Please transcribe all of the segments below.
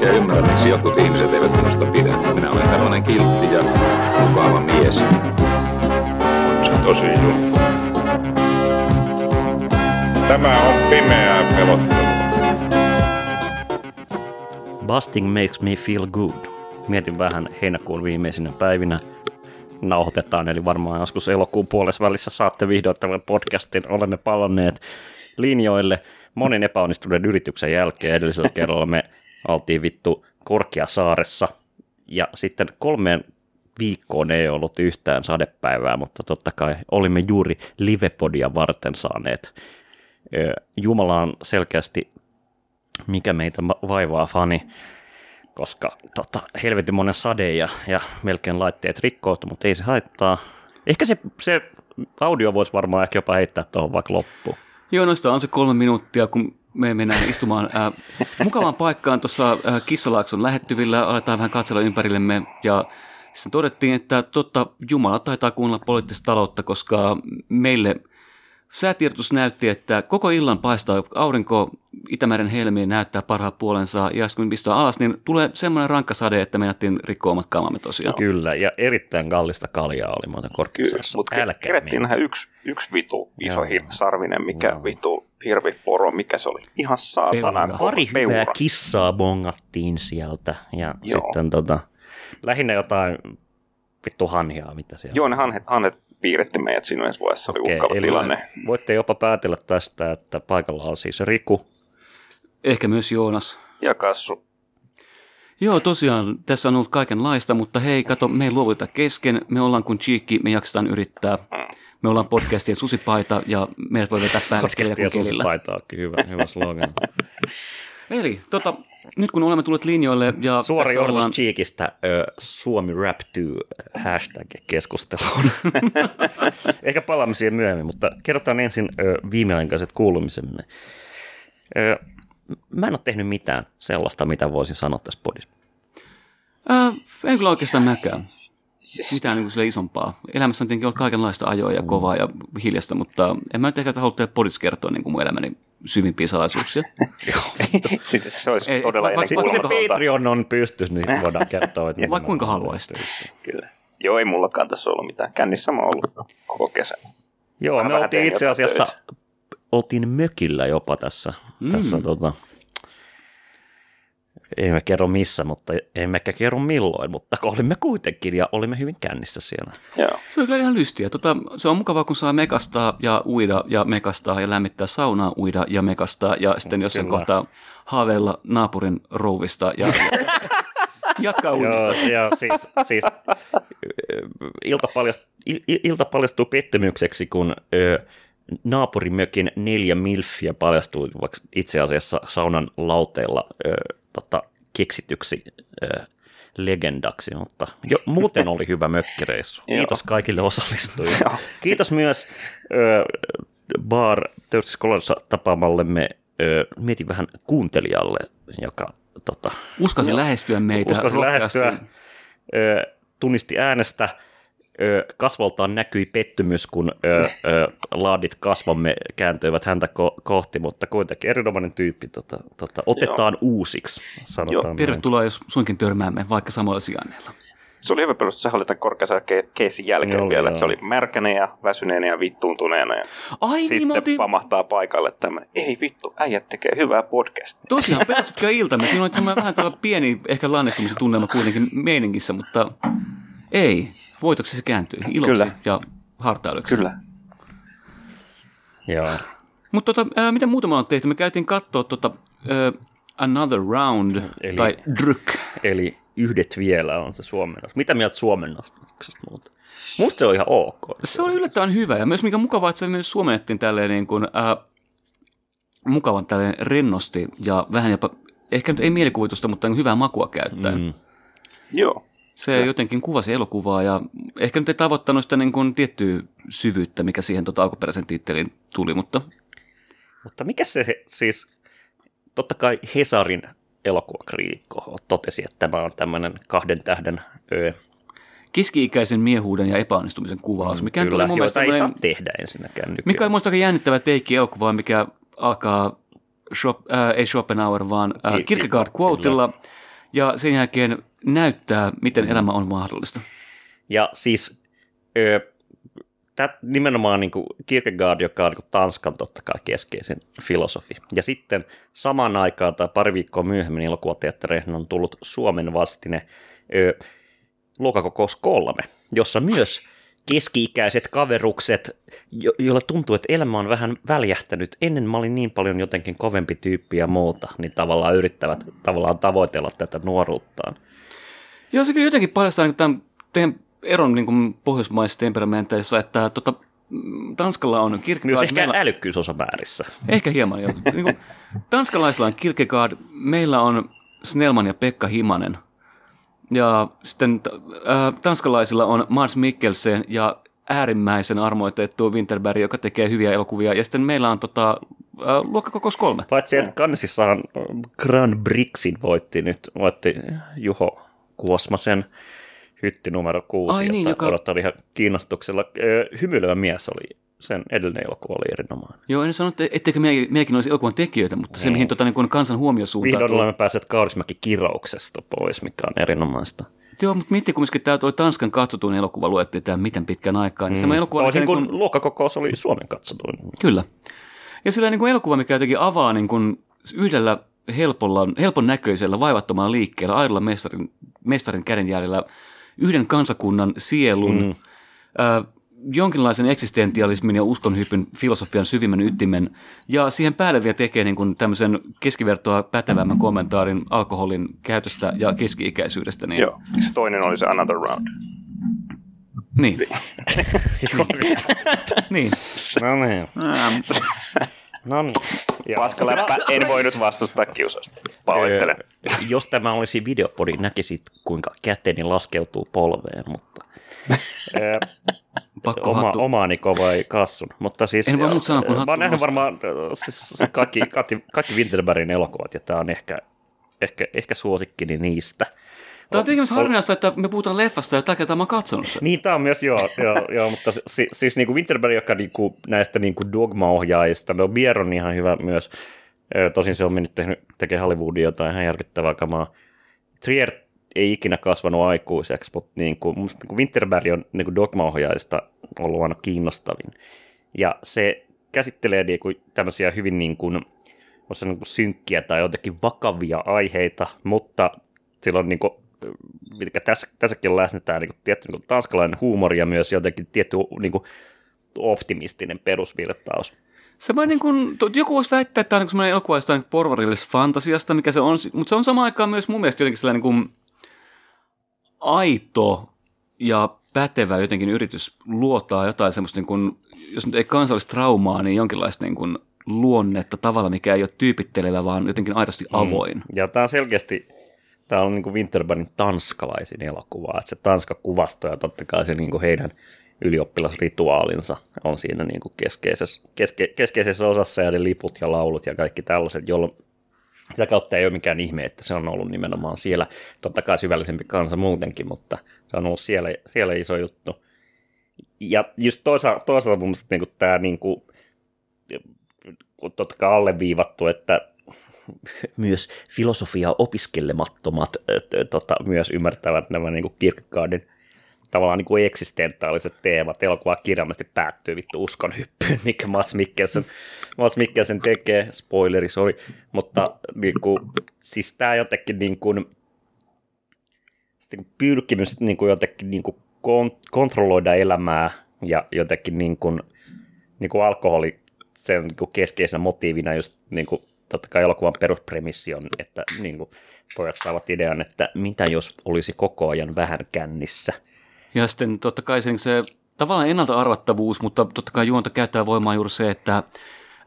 oikein ymmärrä, miksi jotkut ihmiset eivät minusta pidä. Minä olen tällainen kiltti ja mukava mies. Se on tosi juttu. Tämä on pimeää pelottelua. Busting makes me feel good. Mietin vähän heinäkuun viimeisinä päivinä nauhoitetaan, eli varmaan joskus elokuun puolessa välissä saatte vihdoin tämän podcastin. Olemme palonneet linjoille monin epäonnistuneen yrityksen jälkeen. Edellisellä kerralla me oltiin vittu Korkeasaaressa ja sitten kolmeen viikkoon ei ollut yhtään sadepäivää, mutta totta kai olimme juuri livepodia varten saaneet. Jumala on selkeästi, mikä meitä vaivaa fani, koska tota, helvetin monen sade ja, ja melkein laitteet rikkoutu, mutta ei se haittaa. Ehkä se, se audio voisi varmaan ehkä jopa heittää tuohon vaikka loppuun. Joo, noista on se kolme minuuttia, kun me mennään istumaan äh, mukavaan paikkaan tuossa äh, Kissalaakson lähettyvillä, aletaan vähän katsella ympärillemme. Ja sitten todettiin, että totta, Jumala taitaa kuunnella poliittista taloutta, koska meille säätiedotus näytti, että koko illan paistaa aurinko, Itämeren helmiin näyttää parhaat puolensa, ja kun pistetään alas, niin tulee semmoinen rankka sade, että meinattiin rikkoa omat kamamme tosiaan. Kyllä, ja erittäin kallista kaljaa oli muuten korkeassa. Mutta kerettiin nähdä yksi, yksi vitu iso sarvinen, mikä Joo. vitu hirviporo, mikä se oli. Ihan saatana. Pari hyvää kissaa bongattiin sieltä, ja Joo. sitten tota, lähinnä jotain vittu hanhia, mitä siellä Joo, ne hanhet, hanhet piiritti meidät siinä ensi vuodessa, oli uhkaava tilanne. Voitte jopa päätellä tästä, että paikalla on siis Riku. Ehkä myös Joonas. Ja Kassu. Joo, tosiaan tässä on ollut kaikenlaista, mutta hei, kato, me ei luovuta kesken, me ollaan kuin cheekki, me jaksetaan yrittää. Me ollaan podcastien susipaita ja meidät voi vetää päälle kelillä kuin kelillä. Susipaita onkin hyvä, hyvä slogan. Eli tota, nyt kun olemme tulleet linjoille ja Suora johdatus ollaan... Cheekistä Suomi Rap 2 hashtag keskusteluun. Ehkä palaamme siihen myöhemmin, mutta kerrotaan ensin viimeaikaiset kuulumisemme. Mä en ole tehnyt mitään sellaista, mitä voisin sanoa tässä podissa. Uh, en kyllä oikeastaan mäkään mitään niin kuin isompaa. Elämässä on tietenkin ollut kaikenlaista ajoa ja kovaa ja hiljasta, mutta en mä nyt ehkä halua teille podissa kertoa niin kuin mun elämäni syvimpiä salaisuuksia. Sitten se olisi Ei, todella va- va- va- Patreon on pystyssä, niin voidaan kertoa. Että Vaikka kuinka haluaisit. Kyllä. Joo, ei mullakaan tässä ollut mitään. Kännissä mä ollut koko kesän. Joo, vähän me oltiin itse asiassa, oltiin mökillä jopa tässä, mm. tässä tota, emme kerro missä, mutta emmekä kerro milloin, mutta olimme kuitenkin ja olimme hyvin kännissä siellä. Joo. Se on kyllä ihan lystiä. Tota, se on mukavaa, kun saa mekastaa ja uida ja mekastaa ja lämmittää saunaa, uida ja mekastaa ja sitten jossain kyllä. kohtaa haaveilla naapurin rouvista ja jatkaa uudista. Joo, joo siis, siis ilta, paljast, il, ilta paljastuu pettymykseksi, kun ö, naapurimökin neljä milfiä paljastui itse asiassa saunan lauteilla ö, tota, keksityksi ö, legendaksi, mutta jo, muuten oli hyvä mökkireissu. Kiitos kaikille osallistujille. Kiitos myös ö, Bar Thirsty Scholarissa tapaamallemme, ö, mietin vähän kuuntelijalle, joka tota, Uskasi lähestyä meitä. Uskasi lähestyä, ö, tunnisti äänestä, kasvoltaan näkyi pettymys, kun ö, ö, laadit kasvamme kääntyivät häntä ko- kohti, mutta kuitenkin erinomainen tyyppi tota, tota, otetaan Joo. uusiksi, sanotaan. Joo, tervetuloa, jos suinkin törmäämme, vaikka samalla sijainneilla. Se oli hyvä perustus, se oli tämän korkeassa keisin jälkeen joo, vielä, että se oli märkänä ja väsyneenä ja vittuuntuneena. Ja Ai, niin, sitten niin, oltiin... pamahtaa paikalle tämä, ei vittu, äijät tekee hyvää podcastia. Tosiaan, pelastetkaa iltamme. Siinä oli vähän tällä pieni ehkä lannistumisen tunnelma kuitenkin meiningissä, mutta ei voitoksi se kääntyy, iloksi Kyllä. ja hartaudeksi. Kyllä. Joo. Mutta tota, äh, mitä muuta me on tehty? Me käytiin katsoa tota, äh, Another Round, eli, tai Dryk. Eli yhdet vielä on se suomennos. Mitä mieltä suomennostuksesta muuta? Musta se on ihan ok. Se oli yllättävän hyvä ja myös mikä mukavaa, että se myös suomennettiin tälleen niin kuin, äh, mukavan tälleen rennosti ja vähän jopa, ehkä nyt ei mielikuvitusta, mutta hyvää makua käyttäen. Mm. Joo Se ja. jotenkin kuvasi elokuvaa ja ehkä nyt ei tavoittanut sitä niin kuin tiettyä syvyyttä, mikä siihen tota alkuperäisen tittelin tuli, mutta... Mutta mikä se siis, totta kai Hesarin elokuvakriitikko totesi, että tämä on tämmöinen kahden tähden ö, keski-ikäisen miehuuden ja epäonnistumisen kuvaus, mikä Kyllä, mun mielestä ei saa tehdä ensinnäkään nykyään. Mikä on muista jännittävä teikki elokuvaa, mikä alkaa, Shop, äh, ei Schopenhauer, vaan äh, Kierkegaard quoteilla, ja sen jälkeen näyttää, miten mm. elämä on mahdollista. Ja siis ö, tät, nimenomaan niin kuin Kierkegaard, joka on niin Tanskan totta kai keskeisin filosofi. Ja sitten samaan aikaan tai pari viikkoa myöhemmin elokuvateattereihin on tullut Suomen vastine ö, Luokakokous kolme, jossa myös keski-ikäiset kaverukset, jo- joilla tuntuu, että elämä on vähän väljähtänyt. Ennen mä olin niin paljon jotenkin kovempi tyyppi ja muuta, niin tavallaan yrittävät tavallaan tavoitella tätä nuoruuttaan. Joo, se kyllä jotenkin paljastaa niin tämän teidän eron niin pohjoismaisissa temperamenteissa, että tota, Tanskalla on Kierkegaard... Myös ehkä meillä... älykkyys osa väärissä. Ehkä hieman, joo. niin kuin, tanskalaisilla on Kierkegaard, meillä on Snellman ja Pekka Himanen – ja sitten äh, tanskalaisilla on Mars Mikkelsen ja äärimmäisen armoitettu Winterberg, joka tekee hyviä elokuvia. Ja sitten meillä on tota, äh, luokkakokous kolme. Paitsi, että Kannesissahan Grand Brixin voitti nyt, voitti Juho Kuosmasen hytti numero kuusi, Ai niin, joka... odottaa ihan kiinnostuksella. Hymyilevä mies oli sen edellinen elokuva oli erinomainen. Joo, en sano, että etteikö meidänkin olisi elokuvan tekijöitä, mutta se, niin. mihin tota, niin kun kansan huomio suuntaa. Vihdoin olemme päässeet Kaurismäki kirouksesta pois, mikä on erinomaista. Joo, mutta miettii kumminkin tämä toi Tanskan katsotuin elokuva luettiin tämä miten pitkän aikaa. Niin mm. elokuva Toisin kuin niin luokkakokous oli Suomen katsotuin. Kyllä. Ja sillä niin kuin elokuva, mikä jotenkin avaa niin kuin yhdellä helpolla, helpon näköisellä, vaivattomalla liikkeellä, aidolla mestarin, mestarin kädenjäljellä yhden kansakunnan sielun, mm. äh, jonkinlaisen eksistentialismin ja uskonhypyn filosofian syvimmän ytimen, ja siihen päälle vielä tekee niin kuin tämmöisen keskivertoa pätevämmän kommentaarin alkoholin käytöstä ja keski-ikäisyydestä. Niin... Joo, se toinen oli se Another Round. Niin. niin. No niin. No niin. Paskaläppä, en voinut vastustaa kiusausta. Pahoittelen. Jos tämä olisi videopodi, näkisit kuinka käteeni laskeutuu polveen, mutta Pakko Oma, omaani kova ei kassun. Mutta siis, en voi sanoa, kun Mä oon nähnyt varmaan siis kaikki, kaikki, kaikki Winterbergin elokuvat, ja tämä on ehkä, ehkä, ehkä suosikkini niistä. Tämä on tietenkin harvinaista, että me puhutaan leffasta ja tällä kertaa mä oon katsonut sen. Niin, tämä on myös, joo, joo, joo mutta si, siis niin kuin Winterberg, joka niin kuin näistä niin kuin dogma-ohjaajista, no Bier on ihan hyvä myös, tosin se on mennyt tehnyt, tekee Hollywoodia jotain ihan järkyttävää kamaa. Trier ei ikinä kasvanut aikuiseksi, mutta niin kuin, mun niin kuin Winterberg on niin kuin dogma-ohjaajista ollut aina kiinnostavin. Ja se käsittelee niin kuin tämmöisiä hyvin niin kuin, niin kuin synkkiä tai jotenkin vakavia aiheita, mutta silloin niin kuin, mitkä tässä, tässäkin on läsnä tämä niin kuin, tietty niin kuin tanskalainen huumori ja myös jotenkin tietty niin kuin, optimistinen perusvirtaus. Sama niin kuin, joku voisi väittää, että tämä on niin semmoinen elokuva jostain porvarillisesta fantasiasta, mikä se on, mutta se on samaan aikaan myös mun mielestä jotenkin sellainen niin kuin aito ja pätevä jotenkin yritys luottaa jotain semmoista, niin kuin, jos nyt ei kansallista traumaa, niin jonkinlaista niin kuin luonnetta tavalla, mikä ei ole tyypittelevä, vaan jotenkin aidosti mm. avoin. Mm. Ja tämä on selkeästi, tämä on niin kuin Winterbergin tanskalaisin elokuva, että se Tanska kuvasto ja totta kai se niin kuin heidän ylioppilasrituaalinsa on siinä niin kuin keskeisessä, keske, keskeisessä osassa ja ne liput ja laulut ja kaikki tällaiset, jolloin sitä kautta ei ole mikään ihme, että se on ollut nimenomaan siellä, totta kai syvällisempi kansa muutenkin, mutta se on ollut siellä, siellä iso juttu. Ja just toisaalta, toisaalta mun mielestä niin tämä niin kuin, totta kai alleviivattu, että myös filosofia opiskelemattomat tota, myös ymmärtävät nämä niin Kierkegaardin tavallaan niin kuin eksistentaaliset teemat. Elokuva kirjaimellisesti päättyy vittu uskon hyppyyn, mikä Mats Mikkelsen, Mats Mikkelsen tekee. Spoileri, sorry. Mutta niin kuin, siis tämä jotenkin niin kuin, pyrkimys niin kuin jotenkin niin kuin kontrolloida elämää ja jotenkin niin kuin, niin kuin alkoholi sen niin kuin keskeisenä motiivina just niin kuin, totta kai elokuvan peruspremissi on, että niin kuin, pojat saavat idean, että mitä jos olisi koko ajan vähän kännissä – ja sitten totta kai se, se tavallaan ennalta arvattavuus, mutta totta kai juonta käyttää voimaa juuri se, että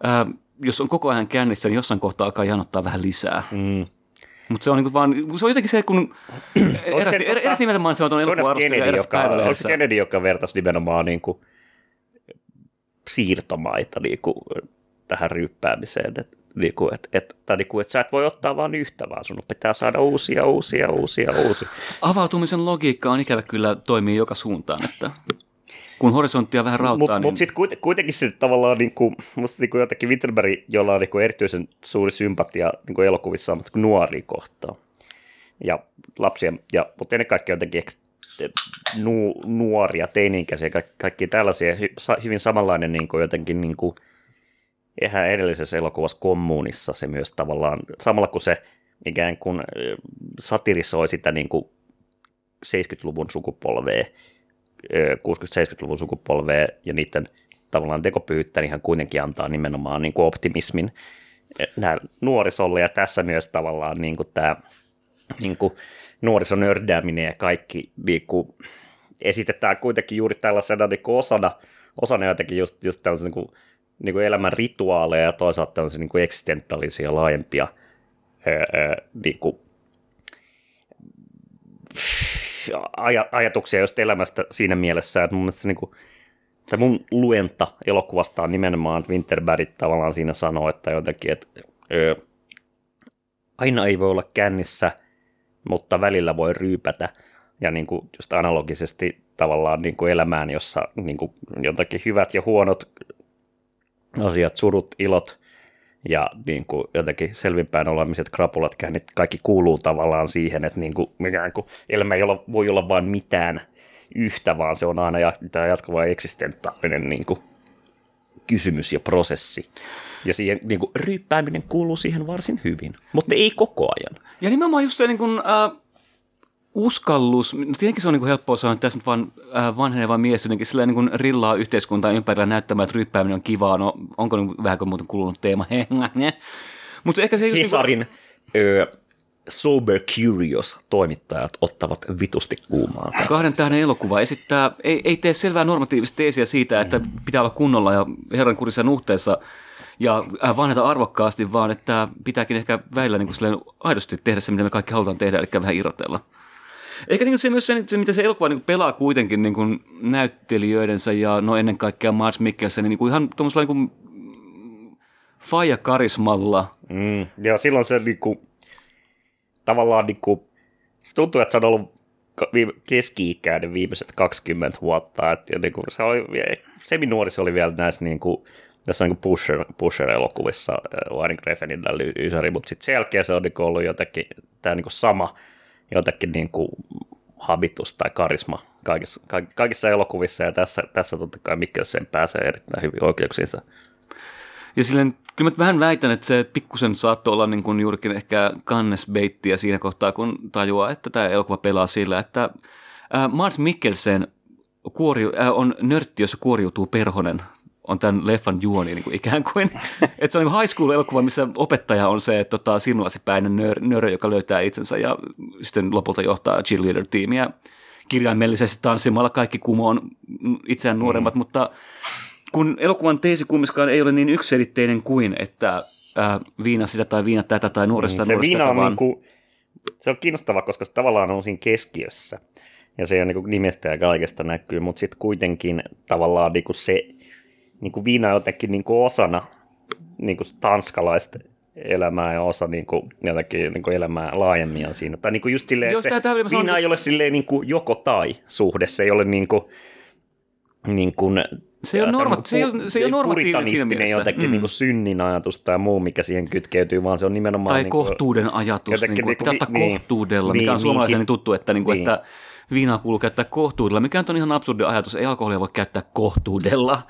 ää, jos on koko ajan kännissä, niin jossain kohtaa alkaa janottaa vähän lisää. Mm. Mutta se on niinku vaan, se on jotenkin se, kun eräs, se, eräs, eräs nimeltä mainitsen tuon elokuva-arvostelija eräs joka, Oliko se Kennedy, joka vertasi nimenomaan niin kuin siirtomaita niin kuin tähän ryppäämiseen, että niin kuin, et, et, tai niin kuin, että sä et voi ottaa vain yhtä, vaan sun pitää saada uusia, uusia, uusia, uusia. Avautumisen logiikka on ikävä kyllä toimii joka suuntaan, että kun horisonttia vähän rauttaa. Mutta niin... mut sitten kuitenkin se tavallaan, niin kuin, musta niin kuin jotenkin Winterberg, jolla on niin kuin erityisen suuri sympatia niin kuin elokuvissa on niin nuoria kohtaa. Ja lapsia, ja, mutta ennen kaikkea jotenkin nu, nuoria, teini-ikäisiä, kaikki, kaikki tällaisia, hyvin samanlainen niin kuin jotenkin niin kuin, eihän edellisessä elokuvassa kommunissa se myös tavallaan, samalla kun se ikään kuin satirisoi sitä niin kuin 70-luvun sukupolvea, 60-70-luvun sukupolvea ja niiden tavallaan tekopyyttä, niin hän kuitenkin antaa nimenomaan niin kuin optimismin nämä nuorisolle. Ja tässä myös tavallaan niin kuin tämä niin kuin nuorisonördääminen ja kaikki niin kuin esitetään kuitenkin juuri tällaisena niin osana, osana jotenkin just, just tällaisen niin kuin, niin kuin elämän rituaaleja ja toisaalta tällaisia niin eksistentaalisia laajempia ää, niin kuin, aj- ajatuksia just elämästä siinä mielessä, että mun mielestä niin kuin, tai mun luenta elokuvasta on nimenomaan, että Winterberg tavallaan siinä sanoo, että jotenkin, että ö, aina ei voi olla kännissä, mutta välillä voi ryypätä, ja niin kuin just analogisesti tavallaan niin kuin elämään, jossa niin kuin jotakin hyvät ja huonot asiat, surut, ilot ja niin kuin jotenkin selvinpäin olemiset krapulat käynnit, kaikki kuuluu tavallaan siihen, että niin kuin, kuin elämä ei olla, voi olla vain mitään yhtä, vaan se on aina tämä jatkuva eksistentaalinen niin kuin, kysymys ja prosessi. Ja siihen niin kuin, ryyppääminen kuuluu siihen varsin hyvin, mutta ei koko ajan. Ja nimenomaan just se niin kuin, äh, uskallus, no tietenkin se on niin helppoa sanoa, että tässä nyt vaan äh, vanheneva mies jotenkin sillä niin rillaa yhteiskuntaa ympärillä näyttämään, että ryppääminen on kivaa. No onko niin vähänkö muuten kulunut teema? Mutta ehkä se just Hesarin niin kuin... Sober Curious toimittajat ottavat vitusti kuumaa. Kahden tähden elokuva esittää, ei, ei tee selvää normatiivista teesiä siitä, että pitää olla kunnolla ja herran kurissa nuhteessa ja äh, vanheta arvokkaasti, vaan että pitääkin ehkä välillä niin kuin aidosti tehdä se, mitä me kaikki halutaan tehdä, eli vähän irrotella. Eikä niin se myös se, se, mitä se elokuva niin pelaa kuitenkin niin kuin näyttelijöidensä ja no ennen kaikkea Mads Mikkelsen niin kuin ihan tuommoisella niin faija-karismalla. Mm, ja silloin se niin kuin, tavallaan niin kuin, se tuntuu, että se on ollut keski-ikäinen viimeiset 20 vuotta. Että, niin kuin, se oli, seminuoriso oli vielä näissä niin kuin, tässä niin Pusher, Pusher-elokuvissa, Warren Greffenin Ysäri, mutta sitten sen jälkeen se on niin ollut jotenkin tämä niin sama – jotenkin niin kuin habitus tai karisma kaikissa, kaikissa elokuvissa, ja tässä, tässä totta kai Mikkelsen pääsee erittäin hyvin oikeuksiinsa. Ja silleen, kyllä mä vähän väitän, että se pikkusen saattoi olla niin kuin juurikin ehkä kannesbeittiä siinä kohtaa, kun tajuaa, että tämä elokuva pelaa sillä, että äh, Mars Mikkelsen kuori, äh, on nörtti, jossa kuoriutuu perhonen on tämän leffan juoni niin kuin ikään kuin. että se on niin high school-elokuva, missä opettaja on se tota, silmälasipäinen nör, nörö, joka löytää itsensä ja sitten lopulta johtaa cheerleader-tiimiä kirjaimellisesti tanssimalla kaikki kumoon itseään nuoremmat, mm. mutta kun elokuvan teesi kumminkaan ei ole niin yksiselitteinen kuin, että äh, viina sitä tai viina tätä tai nuoresta mm, se viina on, vaan... niin kuin, se on kiinnostava, koska se tavallaan on siinä keskiössä ja se on niin nimestä ja kaikesta näkyy, mutta sitten kuitenkin tavallaan niin kuin se niin kuin viina jotenkin niin kuin osana niin kuin tanskalaista elämää ja osa niin kuin, jotenkin niin kuin elämää laajemmin on siinä. Tai niin kuin just silleen, Jos että se, viina on... ei ole silleen niin kuin joko tai suhde, se ei ole niin kuin, niin kuin se on, norma- se ei ole, se ei ole normatiivinen jotenkin mm. niin kuin synnin ajatus tai muu, mikä siihen kytkeytyy, vaan se on nimenomaan... Tai niin kuin, kohtuuden ajatus, niin kuin, pitää ottaa niin, kohtuudella, niin, mikä on niin, suomalaisen siis, tuttu, että, niin kuin, niin. että viinaa kuuluu käyttää kohtuudella, mikä on ihan absurdi ajatus, ei alkoholia voi käyttää kohtuudella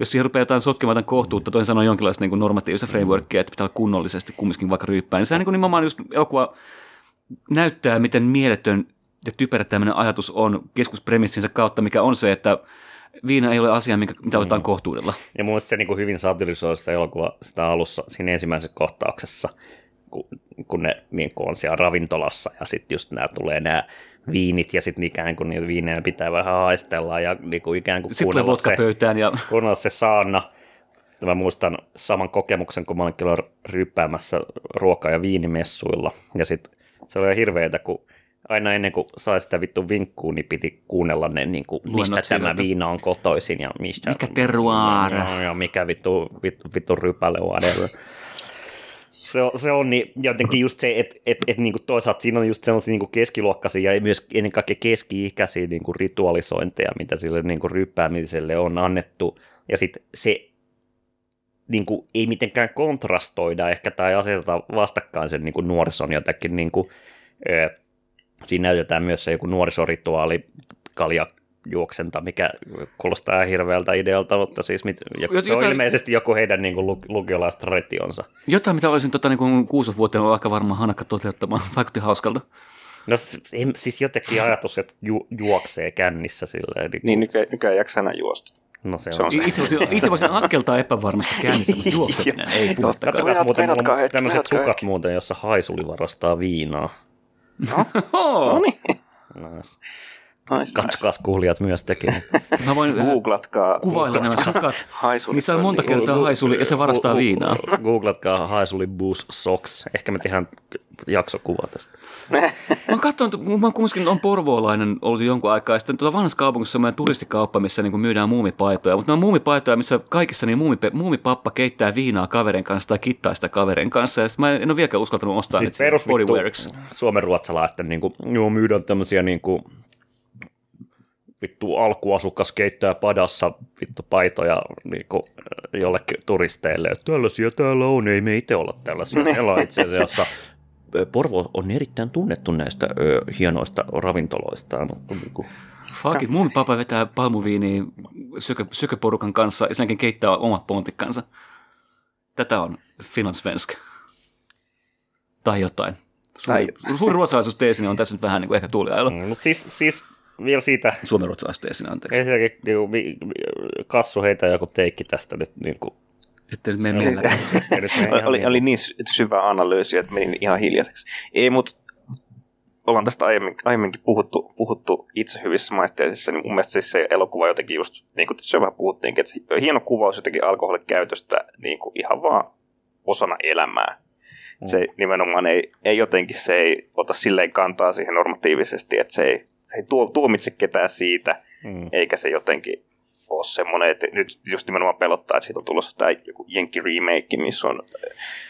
jos siihen rupeaa jotain sotkemaan jotain kohtuutta, toisin sanoen jonkinlaista niin kuin normatiivista frameworkia, että pitää olla kunnollisesti kumminkin vaikka ryyppää, niin sehän niin kuin nimenomaan just elokuva näyttää, miten mieletön ja typerä tämmöinen ajatus on keskuspremissinsä kautta, mikä on se, että viina ei ole asia, mikä, mitä mm. otetaan kohtuudella. Ja mun se niin kuin hyvin satirisoi sitä elokuvaa sitä alussa, siinä ensimmäisessä kohtauksessa, kun, kun ne niin kuin on siellä ravintolassa ja sitten just nämä tulee nämä viinit ja sitten ikään kuin niitä viinejä pitää vähän haistella ja niin kuin ikään kuin kuunnella se, pöytään ja... kuunnella se saanna. Mä muistan saman kokemuksen, kun mä olin kyllä ryppäämässä ruoka- ja viinimessuilla ja sitten Se oli hirveetä, kun aina ennen kuin sai sitä vittu vinkkuun, niin piti kuunnella ne, niin kuin, mistä tämä viina on kotoisin ja mistä... Mikä terroir. Ja, ja mikä vittu, vittu, vittu rypäle whatever. Se on, se on niin, jotenkin just se, että et, et, niin toisaalta siinä on just sellaisia niin keskiluokkaisia ja myös ennen kaikkea keski-ikäisiä niin ritualisointeja, mitä sille niin ryppäämiselle on annettu. Ja sitten se niin kuin, ei mitenkään kontrastoida ehkä tai aseteta vastakkain sen niin nuorison jotenkin niin kuin, ö, Siinä näytetään myös se joku nuorisorituaali, kalja juoksenta, mikä kuulostaa hirveältä idealta, mutta siis mit, joku, Jot, se on ilmeisesti joku heidän niin kuin, lukiolaistraditionsa. Jotain, mitä olisin tota, niin kuin kuusivuotiaana aika varmaan hanakka toteuttamaan, vaikutti hauskalta. No siis jotenkin ajatus, että ju, juoksee kännissä silleen. Niin, niin nykyään, nykyään jaksaa enää juosta. No se, se on. Itse, voisin, itse voisin askeltaa epävarmasti kännissä, mutta juokseminen ei puhuttakaan. Katsotaan muuten, tämmöiset sukat muuten, jossa haisuli varastaa viinaa. No, no niin. Nice. Nice, Katsokaa nice. kuulijat myös tekin. Mä voin Googlatkaa. Kuvailla nämä sukat. Missä on monta kertaa haisuli ja se varastaa viinaa. Googlatkaa haisuli boost socks. Ehkä me tehdään jaksokuva tästä. mä oon katsonut, mä kumminkin on porvoolainen ollut jonkun aikaa, ja sitten tuolla vanhassa kaupungissa on turistikauppa, missä niin myydään muumipaitoja, mutta ne on muumipaitoja, missä kaikissa niin muumipe, muumipappa keittää viinaa kaverin kanssa tai kittaa sitä kaverin kanssa, ja mä en ole vieläkään uskaltanut ostaa siis niitä. Suomen ruotsalaisten niin kuin, joo, myydään tämmöisiä niin kuin, vittu alkuasukas keittää padassa vittu paitoja niin kuin, jollekin turisteille, että tällaisia täällä on, ei me itse olla tällaisia. Meillä on itse asiassa Porvo on erittäin tunnettu näistä ö, hienoista ravintoloista. Mutta niin kuin... Fuck it, mun papa vetää palmuviiniä sökö, sököporukan kanssa ja senkin keittää omat pontikkansa. Tätä on Finlandsvensk. Tai jotain. Suuri, suuri ruotsalaisuusteesini on tässä nyt vähän niin kuin ehkä tuuliailla. Mm, mutta siis, siis vielä siitä... Suomen ruotsalaisuusteesini, anteeksi. Ensinnäkin niin kuin, Kassu heitä joku teikki tästä nyt niin kuin, että me mennä. oli, oli niin syvä analyysi, että menin ihan hiljaiseksi. Ei, mutta ollaan tästä aiemmin, aiemminkin puhuttu, puhuttu itse hyvissä maisteisissa, niin mun mielestä siis se elokuva jotenkin just, niin kuin tässä jo vähän puhuttiinkin, että hieno kuvaus jotenkin alkoholikäytöstä niin kuin ihan vaan osana elämää. Mm. Se nimenomaan ei, ei jotenkin, se ei ota silleen kantaa siihen normatiivisesti, että se ei, se ei tuomitse ketään siitä, mm. eikä se jotenkin ole semmoinen, että nyt just nimenomaan pelottaa, että siitä on tulossa tämä joku Jenkki remake, missä on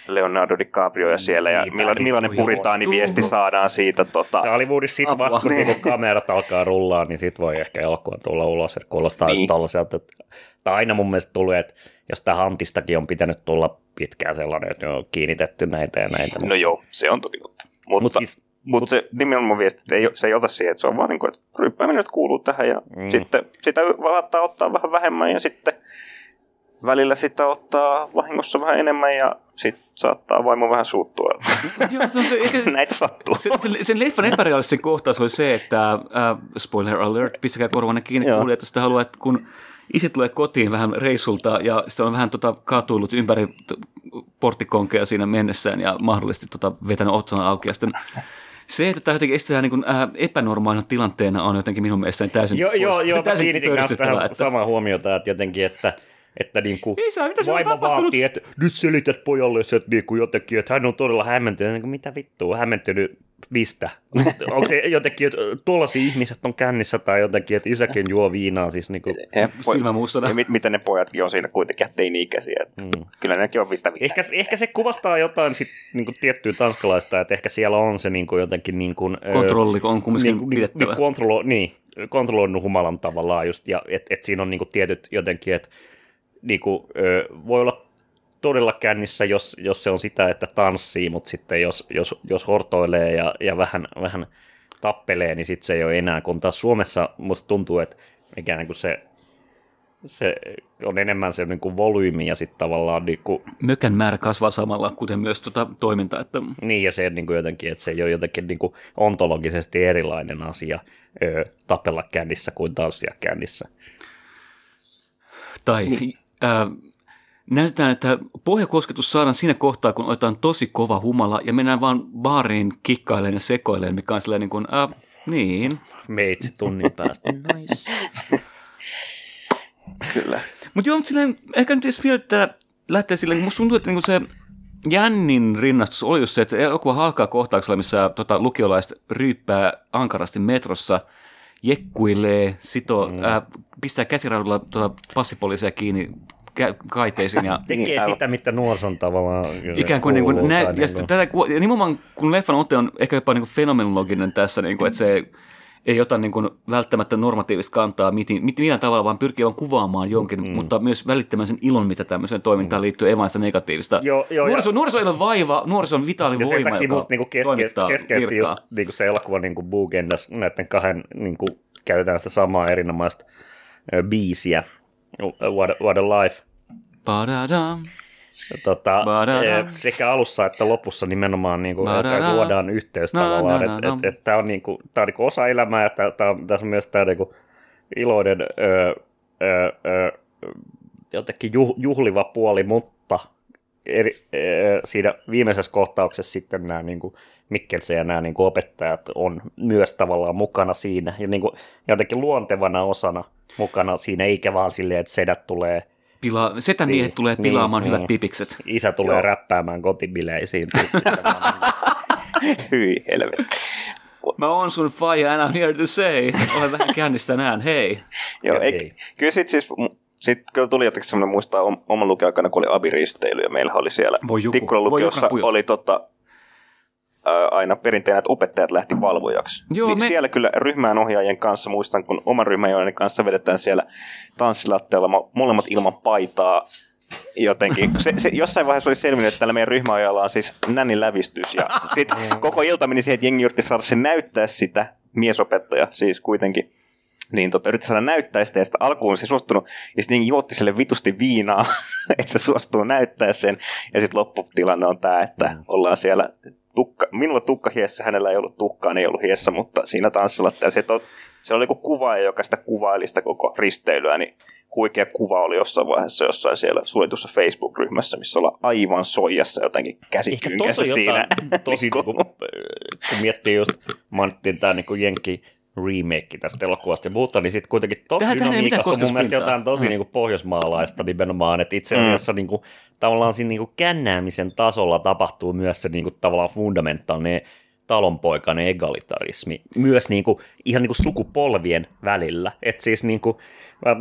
Leonardo DiCaprio ja siellä, ja niin, millainen, millainen puritaani viesti saadaan siitä. Tota... Ja Hollywoodissa sitten vasta, kun niin. kamerat alkaa rullaa, niin sitten voi ehkä elokuva tulla ulos, että kuulostaa niin. tällaiselta, että tai aina mun mielestä tulee, että jos tämä Hantistakin on pitänyt tulla pitkään sellainen, että on kiinnitetty näitä ja näitä. No joo, se on toki totta. Mutta Mut siis mutta se nimenomaan viesti, että ei, se ei ota siihen, että se on vaan niin kuin, että ryppääminen nyt kuuluu tähän ja mm. sitten sitä valattaa ottaa vähän vähemmän ja sitten välillä sitä ottaa vahingossa vähän enemmän ja sitten saattaa vaimo vähän suuttua. Joo, se se, Näitä sattuu. Se, se, sen leffan epärealistinen kohtaus oli se, että äh, spoiler alert, pistäkää korvanne kiinni kuulijat, jos haluaa, että kun isi tulee kotiin vähän reissulta ja se on vähän tota katuillut ympäri porttikonkeja siinä mennessään ja mahdollisesti tota vetänyt otsana auki ja sitten se, että tämä jotenkin estetään niin kuin, äh, epänormaalina tilanteena on jotenkin minun mielestäni täysin Joo, joo, joo mä kiinnitin kanssa tähän että... samaa huomiota, että jotenkin, että että niin kuin Isä, mitä vaimo vaatii, että nyt selität pojalle että niin kuin jotenkin, että hän on todella hämmentynyt. Niin kuin, mitä vittua, hämmentynyt mistä? Onko se jotenkin, että tuollaisia ihmiset on kännissä tai jotenkin, että isäkin juo viinaa siis niin kuin silmämustana. Ja mit, miten ne pojatkin on siinä kuitenkin teini-ikäisiä. Että mm. Kyllä nekin on mistä Ehkä, ehkä se kuvastaa jotain sit, niin kuin tiettyä tanskalaista, että ehkä siellä on se niin kuin jotenkin niin kuin, Kontrolli on kumminkin niin, pidettävä. Niin, kontrollo, niin, kontrolloinut humalan tavallaan just, ja että et siinä on niin kuin tietyt jotenkin, että niin kuin, ö, voi olla todella kännissä, jos, jos se on sitä, että tanssii, mutta sitten jos, jos, jos hortoilee ja, ja vähän, vähän tappelee, niin sitten se ei ole enää, kun taas Suomessa musta tuntuu, että ikään kuin se, se on enemmän se niin kuin volyymi ja sitten tavallaan... Niin kuin, Mökän määrä kasvaa samalla, kuten myös tuota toiminta. Että... Niin, ja se niin kuin jotenkin, että se ei ole jotenkin niin kuin ontologisesti erilainen asia ö, tapella kännissä kuin tanssia kännissä. Tai niin ää, näytetään, että pohjakosketus saadaan siinä kohtaa, kun otetaan tosi kova humala ja mennään vaan baariin kikkailemaan ja sekoilemaan, mikä on niin kuin, ää, niin. Meitsi tunnin päästä. nice. Kyllä. Mutta joo, mutta silleen, ehkä nyt jos vielä että lähtee silleen, musta tuntuu, että niinku se jännin rinnastus oli just se, että se elokuva alkaa kohtauksella, missä tota, lukiolaiset ryyppää ankarasti metrossa, jekkuilee, sito, mm. ää, pistää käsiraudulla tota, passipoliisia kiinni kaiteisiin ja Tekee Niin, aivan. sitä, mitä nuorison tavallaan ikään kuin, niin kuin nä- ja sitten tätä, nimenomaan kun leffan otte on ehkä jopa niin kuin fenomenologinen tässä, niin kuin, että se ei ota niin kuin välttämättä normatiivista kantaa miten, mit- millään tavalla, vaan pyrkii vaan kuvaamaan jonkin, mm. mutta myös välittämään sen ilon, mitä tämmöiseen toimintaan liittyy, ei vain sitä negatiivista. Joo, joo, nuoriso, ja- nuoriso ei ole vaiva, nuoriso on vitaali Ja voima, takia joka musta niinku keskeisesti, toimittaa keskeisesti just niinku se elokuva niinku Boogendas näiden kahden niinku, käytetään sitä samaa erinomaista biisiä, What, a- What a Life. Ba-da-dam. Tota, Ba-da-dam. eh, sekä alussa että lopussa nimenomaan niinku, Ba-da-dam. luodaan yhteys Na, tavallaan, että et, et, tämä on, niinku, tää on niinku osa elämää ja tää, tää, on- tässä on myös tämä niinku, iloinen ö, ö, ö, jotenkin juh, juhliva puoli, mutta eri, ö, siinä viimeisessä kohtauksessa sitten nämä niinku, Mikkelsen ja nämä niinku, opettajat on myös tavallaan mukana siinä ja niinku, jotenkin luontevana osana mukana siinä, eikä vaan silleen, että sedät tulee Pila, setämiehet Niin, tulee pilaamaan niin, hyvät niin. pipikset. isä tulee Joo. räppäämään kotibileisiin. Hyi helvetti. Mä oon sun faija and I'm here to say. Olen vähän kännistä tänään, hei. Joo, ei, ei. kyllä sit siis, sit kyllä tuli jotenkin semmoinen muistaa om- oman lukioaikana, kun oli abiristeily ja meillä oli siellä Voi joku, Tikkulan lukiossa oli tota, aina perinteinen, että opettajat lähti valvojaksi. Joo, niin me- Siellä kyllä ryhmään ohjaajien kanssa, muistan kun oman ryhmän kanssa vedetään siellä tanssilatteella mo- molemmat ilman paitaa jotenkin. Se, se, jossain vaiheessa oli selvinnyt, että tällä meidän ryhmäajalla on siis nännin lävistys. Ja sitten koko ilta meni siihen, että jengi yritti saada sen näyttää sitä, miesopettaja siis kuitenkin. Niin tota, yritti saada näyttää sitä, ja sitten alkuun se suostunut, ja sitten juotti sille vitusti viinaa, että se suostuu näyttää sen. Ja sitten lopputilanne on tämä, että ollaan siellä tukka, minulla tukka hiessä, hänellä ei ollut tukkaa, ei ollut hiessä, mutta siinä tanssilatteella se, to, se oli joku kuvaaja, joka sitä kuvaili sitä koko risteilyä, niin huikea kuva oli jossain vaiheessa jossain siellä suljetussa Facebook-ryhmässä, missä ollaan aivan soijassa jotenkin käsikynkässä siinä. jotain, tosi Niinku- niinku, kun miettii just, mainittiin tämä niinku Jenki remake tästä elokuvasta ja muuta, niin sitten kuitenkin tuossa dynamiikassa on mun mielestä jotain tosi Mm. niinku pohjoismaalaista nimenomaan, että itse Mm. asiassa niinku, tavallaan siinä niinku kännäämisen tasolla tapahtuu myös se niinku, tavallaan fundamentaalinen talonpoikainen egalitarismi, myös niinku, ihan niinku sukupolvien välillä. Et siis niinku, mä,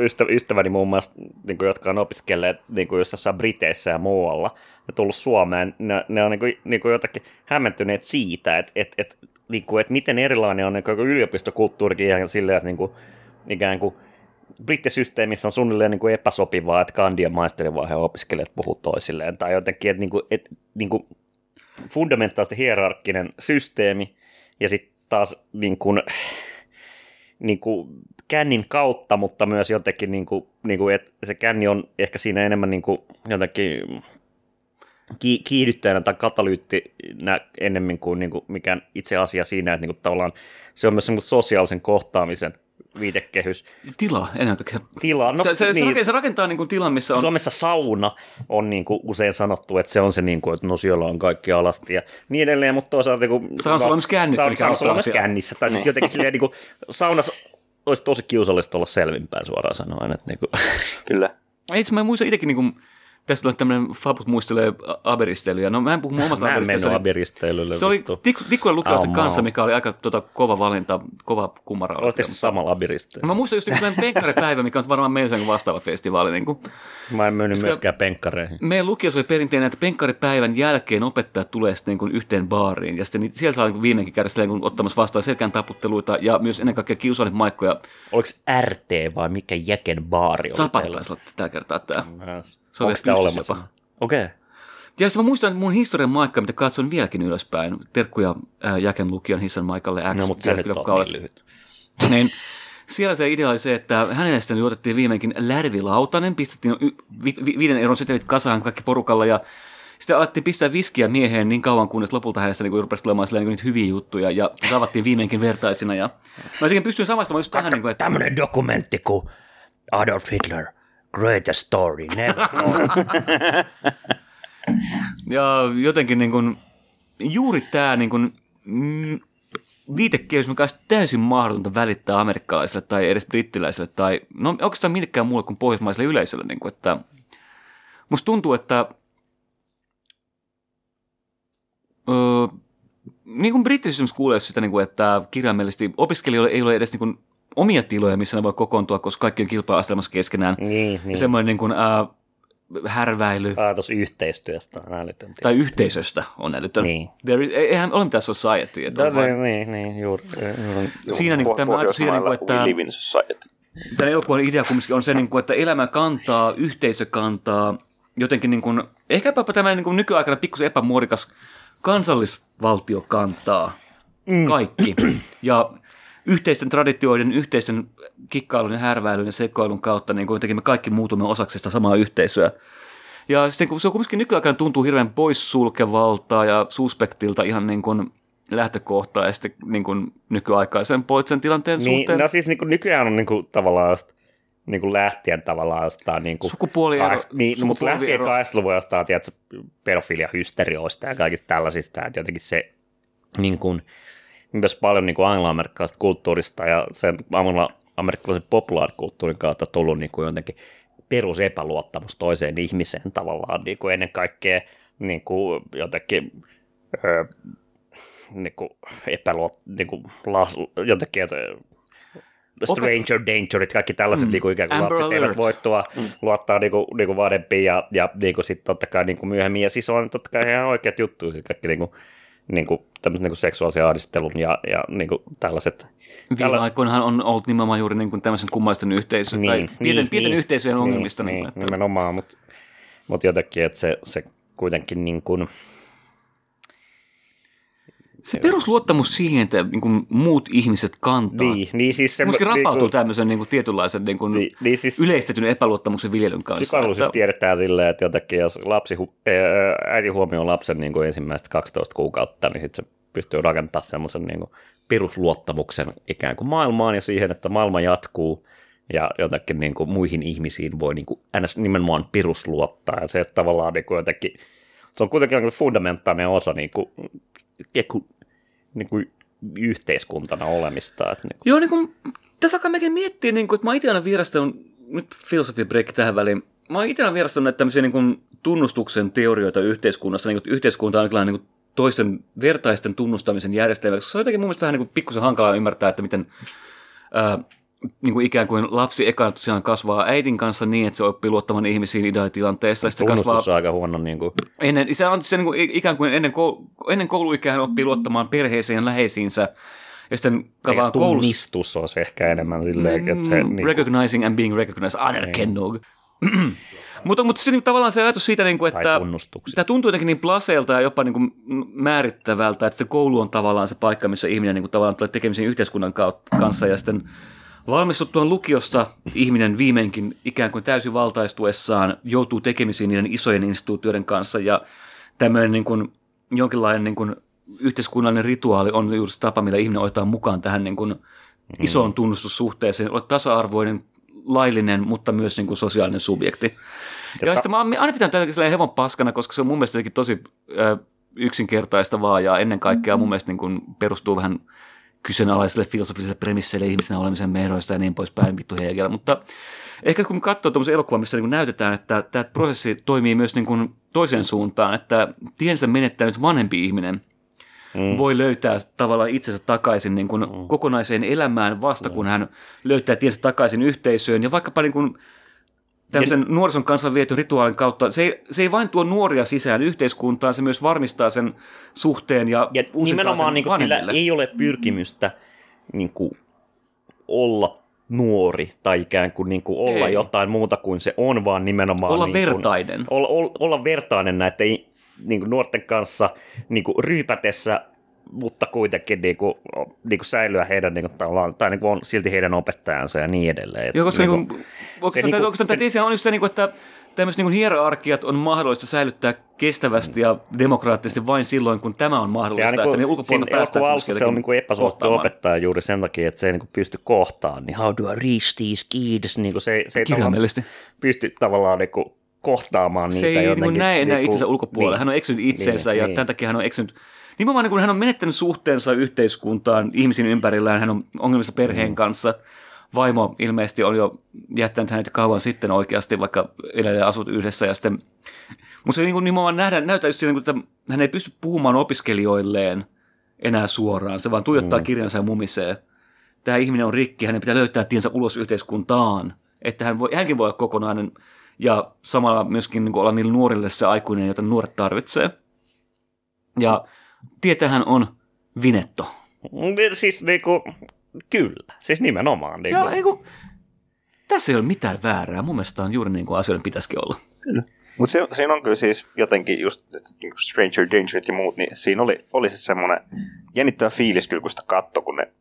ystä, ystäväni muun muassa, niinku, jotka on opiskelleet niinku, jossain Briteissä ja muualla, ja tullut Suomeen, ne, ne on niinku, niinku jotakin hämmentyneet siitä, että et, et, niinku, et miten erilainen on niinku, yliopistokulttuurikin ihan silleen, että niinku, ikään kuin brittisysteemissä on suunnilleen niin kuin epäsopivaa, että kandi- ja maisterivaiheen opiskelijat puhuu toisilleen, tai jotenkin, että, niin kuin, että niin kuin fundamentaalisesti hierarkkinen systeemi, ja sitten taas niin kuin, niin kuin kännin kautta, mutta myös jotenkin, niin kuin, niin kuin, että se känni on ehkä siinä enemmän niin kuin jotenkin ki- kiihdyttäjänä tai katalyyttinä ennemmin kuin, niin kuin mikään itse asia siinä, että niin kuin tavallaan se on myös semmoinen sosiaalisen kohtaamisen viitekehys. Tila, ennen kaikkea. Tila, no se, se, niin, se, rakentaa, se rakentaa niin kuin tilan, missä on... Suomessa sauna on niin kuin usein sanottu, että se on se, niin kuin, että no siellä on kaikki alasti ja niin edelleen, mutta toisaalta... Niin kuin, Saunassa ollaan myös kännissä, mikä auttaa ollaan myös kännissä. Tai siis jotenkin silleen, niin kuin, saunassa olisi tosi kiusallista olla selvinpäin suoraan sanoen. Että niin kuin, Kyllä. Itse mä muistan itsekin, niin kuin, tästä tulee tämmöinen Fabus muistelee aberistelyä. No mä en puhu mun omasta mä en aberistelystä. abiristeilylle. Se oli vittu. Tik- Tikkulan lukiolaisen Au, kanssa, mikä oli aika tota, kova valinta, kova kummara. Oletteko samalla abiristeilyllä? Mä muistan just yksi penkkaripäivä, mikä on varmaan meillä sen vastaava festivaali. Niin kuin. Mä en mennyt myöskään penkkareihin. Meidän lukiossa oli perinteinen, että penkkaripäivän jälkeen opettajat tulee sitten niin kuin yhteen baariin. Ja sitten siellä saa niin kuin viimeinkin käydä silleen, kun ottamassa vastaan selkään taputteluita ja myös ennen kaikkea kiusaannepaikkoja. Oliko RT vai mikä jäken baari oli Sapat taisi olla tällä kertaa tämä. Se Onko olemassa? Okei. Okay. Ja mä muistan että mun historian maikka, mitä katson vieläkin ylöspäin. Terkkuja ää, Jäken lukion hissan maikalle X. No, mutta se nyt niin lyhyt. niin siellä se idea oli se, että hänelle sitten juotettiin viimeinkin lärvilautanen, pistettiin y- vi- vi- viiden euron setelit kasaan kaikki porukalla ja sitten alettiin pistää viskiä mieheen niin kauan, kunnes lopulta hänestä niin rupesi tulemaan niin niitä hyviä juttuja ja tavattiin viimeinkin vertaisina. Ja mä jotenkin pystyin samaistamaan just tähän, niin kuin, että Tämmönen dokumentti kuin Adolf Hitler, Greatest Story, Never Ja jotenkin niin kuin, juuri tämä niin kuin, mm, viitekehys, mikä olisi täysin mahdotonta välittää amerikkalaisille tai edes brittiläisille tai no oikeastaan millekään muulle kuin pohjoismaiselle yleisölle. Niin kuin, että musta tuntuu, että öö, niin kuin brittisyys kuulee sitä, niin kuin, että kirjaimellisesti opiskelijoille ei ole edes niin kuin, omia tiloja, missä ne voi kokoontua, koska kaikki on kilpa-astelemassa keskenään. Niin, Ja niin. semmoinen niin kuin, ää, härväily Ajatus yhteistyöstä on älytöntä. tai yhteisöstä on älytön. Niin. There is, eihän ole mitään society. Että on No, vain, niin, niin, niin, juuri. juuri. Siinä niin kuin tämä ajatus siihen, niin kuin, että we live in society. tämän elokuvan idea kumminkin on se, niin kuin, että elämä kantaa, yhteisö kantaa, jotenkin niin kuin, ehkäpä tämä niin kuin nykyaikana pikkusen epämuodikas kansallisvaltio kantaa Mm. kaikki. Ja yhteisten traditioiden, yhteisten kikkailun ja härväilyn ja sekoilun kautta niin kuin jotenkin me kaikki muutumme osaksi sitä samaa yhteisöä. Ja sitten kun se on kumminkin nykyaikana tuntuu hirveän poissulkevalta ja suspektilta ihan niin kuin lähtökohtaisesti niin kuin nykyaikaisen poliittisen tilanteen Niin, suhteen. no siis niin kuin, nykyään on niin kuin, tavallaan just, niin kuin lähtien tavallaan jostain niin kuin, Sukupuoliero- kais- niin, no, mutta lähtien sukupolviero. 80-luvun jostain, tiedätkö, pedofilia-hysterioista ja kaikista tällaisista, että jotenkin se niin kuin, myös paljon niin angloamerikkalaisesta kulttuurista ja sen amerikkalaisen populaarikulttuurin kautta tullut niin kuin jotenkin perusepäluottamus toiseen ihmiseen tavallaan niin kuin ennen kaikkea niin kuin jotenkin ö, niin kuin epäluot, niin kuin las, jotenkin, että stranger dangerit, kaikki tällaiset mm. niin kuin ikään kuin Amber lapset eivät voi tuo, mm. luottaa niin kuin, niin kuin vanhempiin ja, ja niin kuin sitten totta kai niin kuin myöhemmin. Ja siis on totta kai ihan oikeat juttuja, siis kaikki niin kuin, niin kuin, tämmöisen niin kuin seksuaalisen ahdistelun ja, ja niin kuin tällaiset. Viime tällä- aikoinahan on ollut nimenomaan juuri niin kuin tämmöisen kummallisten yhteisön, niin, tai pienten, pienten yhteisöjen ongelmista. Niin, Niin, niin, että, nimenomaan, mutta mut jotenkin, että se, se kuitenkin niin kuin, se perusluottamus siihen, että niin kuin muut ihmiset kantaa. niin, niin siis se, Myöskin rapautuu niin tämmöisen niin kuin tietynlaisen niin kuin niin, niin siis, yleistetyn epäluottamuksen viljelyn kanssa. Psykologisista että- tiedetään silleen, että jotenkin jos lapsi, äiti huomioi lapsen niin kuin ensimmäiset 12 kuukautta, niin sitten se pystyy rakentamaan semmoisen niin kuin perusluottamuksen ikään kuin maailmaan ja siihen, että maailma jatkuu ja jotenkin niin kuin muihin ihmisiin voi niin kuin nimenomaan perusluottaa. Ja se, että tavallaan niin kuin jotenkin, se on kuitenkin niin fundamentaalinen osa niin kuin, niin kuin yhteiskuntana olemista. Että niin kuin, Joo, niin kuin, tässä alkaa mekin miettiä, niin kuin, että mä itse aina vierastanut, nyt filosofia-breikki tähän väliin, mä itse aina vierastanut näitä tämmöisiä niin kuin, tunnustuksen teorioita yhteiskunnassa, niin kuin, että yhteiskunta on jonkinlainen niin kuin, toisten vertaisten tunnustamisen järjestelmä, koska se on jotenkin mun mielestä vähän niin kuin, pikkusen hankalaa ymmärtää, että miten ää, niin kuin ikään kuin lapsi ekana tosiaan kasvaa äidin kanssa niin, että se oppii luottamaan ihmisiin ideaalitilanteessa, se kasvaa on aika huono niin kuin, Ennen, se on se niin kuin, ikään kuin ennen, koulu, ennen kouluikää hän oppii luottamaan perheeseen ja läheisiinsä. Ja sitten tavallaan koulussa... tunnistus olisi ehkä enemmän silleen, että se... Mm, Niin kuin, recognizing and being recognized. Aina Niin. kennog. mutta, mutta se, niin, tavallaan se ajatus siitä, niin kuin, että tämä tuntuu jotenkin niin plaseelta ja jopa niin kuin määrittävältä, että se koulu on tavallaan se paikka, missä ihminen niin kuin tavallaan tulee tekemisiin yhteiskunnan kautta, kanssa ja sitten valmistuttua lukiosta ihminen viimeinkin ikään kuin täysin valtaistuessaan joutuu tekemisiin niiden isojen instituutioiden kanssa ja tämmöinen niin kuin, jonkinlainen niin kuin yhteiskunnallinen rituaali on juuri se tapa, millä ihminen otetaan mukaan tähän niin kuin isoon tunnustussuhteeseen, olet tasa-arvoinen, laillinen, mutta myös niin kuin sosiaalinen subjekti. Ja, ja sitten mä aina pitänyt tätä sellainen hevon paskana, koska se on mun mielestä tosi ö, yksinkertaistavaa ja ennen kaikkea mun mielestä niin kuin perustuu vähän kyseenalaisille filosofisille premisseille ihmisenä olemisen mehdoista ja niin poispäin, vittu Hegel. Mutta ehkä kun katsoo tuommoisen elokuvan, missä niin näytetään, että tämä prosessi toimii myös niin kuin toiseen suuntaan, että tiensä menettänyt vanhempi ihminen mm. voi löytää tavallaan itsensä takaisin niin kuin mm. kokonaiseen elämään vasta, mm. kun hän löytää tiensä takaisin yhteisöön ja vaikkapa niin kuin tämmöisen nuorison kanssa viety rituaalin kautta, se ei, se ei vain tuo nuoria sisään yhteiskuntaan, se myös varmistaa sen suhteen ja, Ja nimenomaan sen niin kuin sillä ei ole pyrkimystä niin kuin, olla nuori tai ikään kuin, niin kuin olla Ei. jotain muuta kuin se on, vaan nimenomaan Olla niin kuin, vertainen. Olla, olla, olla vertainen näiden niin kuin nuorten kanssa niin kuin ryypätessä, mutta kuitenkin niin kuin, niin kuin säilyä heidän, niin kuin, tavallaan, tai niin kuin on silti heidän opettajansa ja niin edelleen. Joo, koska niin niin kuin, kuin, oikeastaan, se se, niinku- oikeastaan se- tämä teesi on just se, niin kuin, että tämmöiset niin hierarkiat on mahdollista säilyttää kestävästi ja demokraattisesti vain silloin, kun tämä on se mahdollista, on että niin ne kuin, ulkopuolelta päästään alussa se on niin kuin epäsuosittu opettaja juuri sen takia, että se ei niin kuin pysty kohtaan. Niin how do I reach these kids? Niin kuin se, se ei tavallaan pysty tavallaan niin kuin kohtaamaan niitä Se ei niin jotenkin. kuin näe enää niin kuin- itsensä ulkopuolella. Niin. Hän on eksynyt itseensä Niin, ja niin. tämän takia hän on eksynyt Nimenomaan niin kuin hän on menettänyt suhteensa yhteiskuntaan, ihmisiin ympärillään, hän on ongelmissa perheen Mm. kanssa. Vaimo ilmeisesti on jo jättänyt hänet kauan sitten oikeasti, vaikka edelleen asut yhdessä ja sitten Mutta se niin nimenomaan nähdään, näyttää just siinä, että hän ei pysty puhumaan opiskelijoilleen enää suoraan. Se vaan tuijottaa mm. kirjansa ja mumisee. Tämä ihminen on rikki, hänen pitää löytää tiensä ulos yhteiskuntaan. Että hän voi, hänkin voi olla kokonainen ja samalla myöskin niin olla niille nuorille se aikuinen, jota nuoret tarvitsee. Ja tietähän on Vinetto. Siis niinku, kyllä, siis nimenomaan. Niinku. Ja, eiku, tässä ei ole mitään väärää. Mun mielestä on juuri niin kuin asioiden pitäisikin olla. Mutta se, siinä on kyllä siis jotenkin just niinku Stranger Danger ja muut, niin siinä oli, oli se semmoinen jännittävä fiilis kyllä, kun sitä katto, kun ne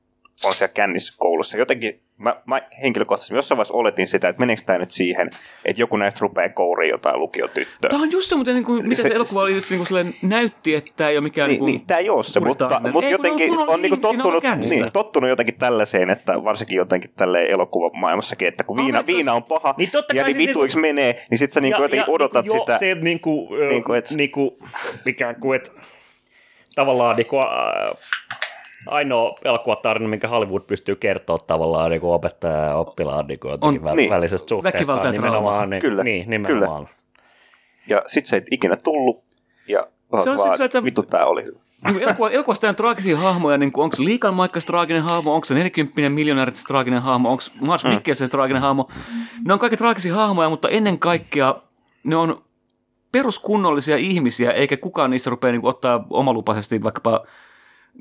on siellä kännissä koulussa. Jotenkin mä, mä henkilökohtaisesti jossain vaiheessa oletin sitä, että meneekö tämä nyt siihen, että joku näistä rupeaa kouriin jotain lukiotyttöä. Tämä on just se, mutta niin kuin, mitä se, Se- elokuva oli just niin kuin näytti, että tämä ei ole mikään... Niin, kuin niin, tämä ei ole se, mutta, mutta Ei, jotenkin on, niinku siinä on tottunut, kännissä. niin, tottunut jotenkin tällaiseen, että varsinkin jotenkin tälle elokuvamaailmassakin, että kun viina, viina on paha Niin totta ja niin vituiksi menee, niin sit sä niinku jotenkin odotat niinku, sitä. Joo, se, niinku, Niinku, niinku, et- et, niinku, ikään kuin, että tavallaan niinku, äh, ainoa elokuvatarina, minkä Hollywood pystyy kertoa tavallaan niin opettaja ja oppilaan niin jotenkin On- väl, niin. välisestä suhteesta. Väkivalta ja nimenomaan, niin, Kyllä, niin, nimenomaan. Ja sit se ei ikinä tullut ja Se on vaan, se, että- vittu tää oli hyvä. Niin elokuva, elokuvassa on traagisia hahmoja, niin onko se Liikan Maikka traaginen hahmo, onko se 40 miljonäärit traaginen hahmo, onko Mars mm. Mikkelsen se traaginen hahmo. Ne on kaikki traagisia hahmoja, mutta ennen kaikkea ne on peruskunnollisia ihmisiä, eikä kukaan niistä rupea niin kuin, ottaa omalupaisesti vaikkapa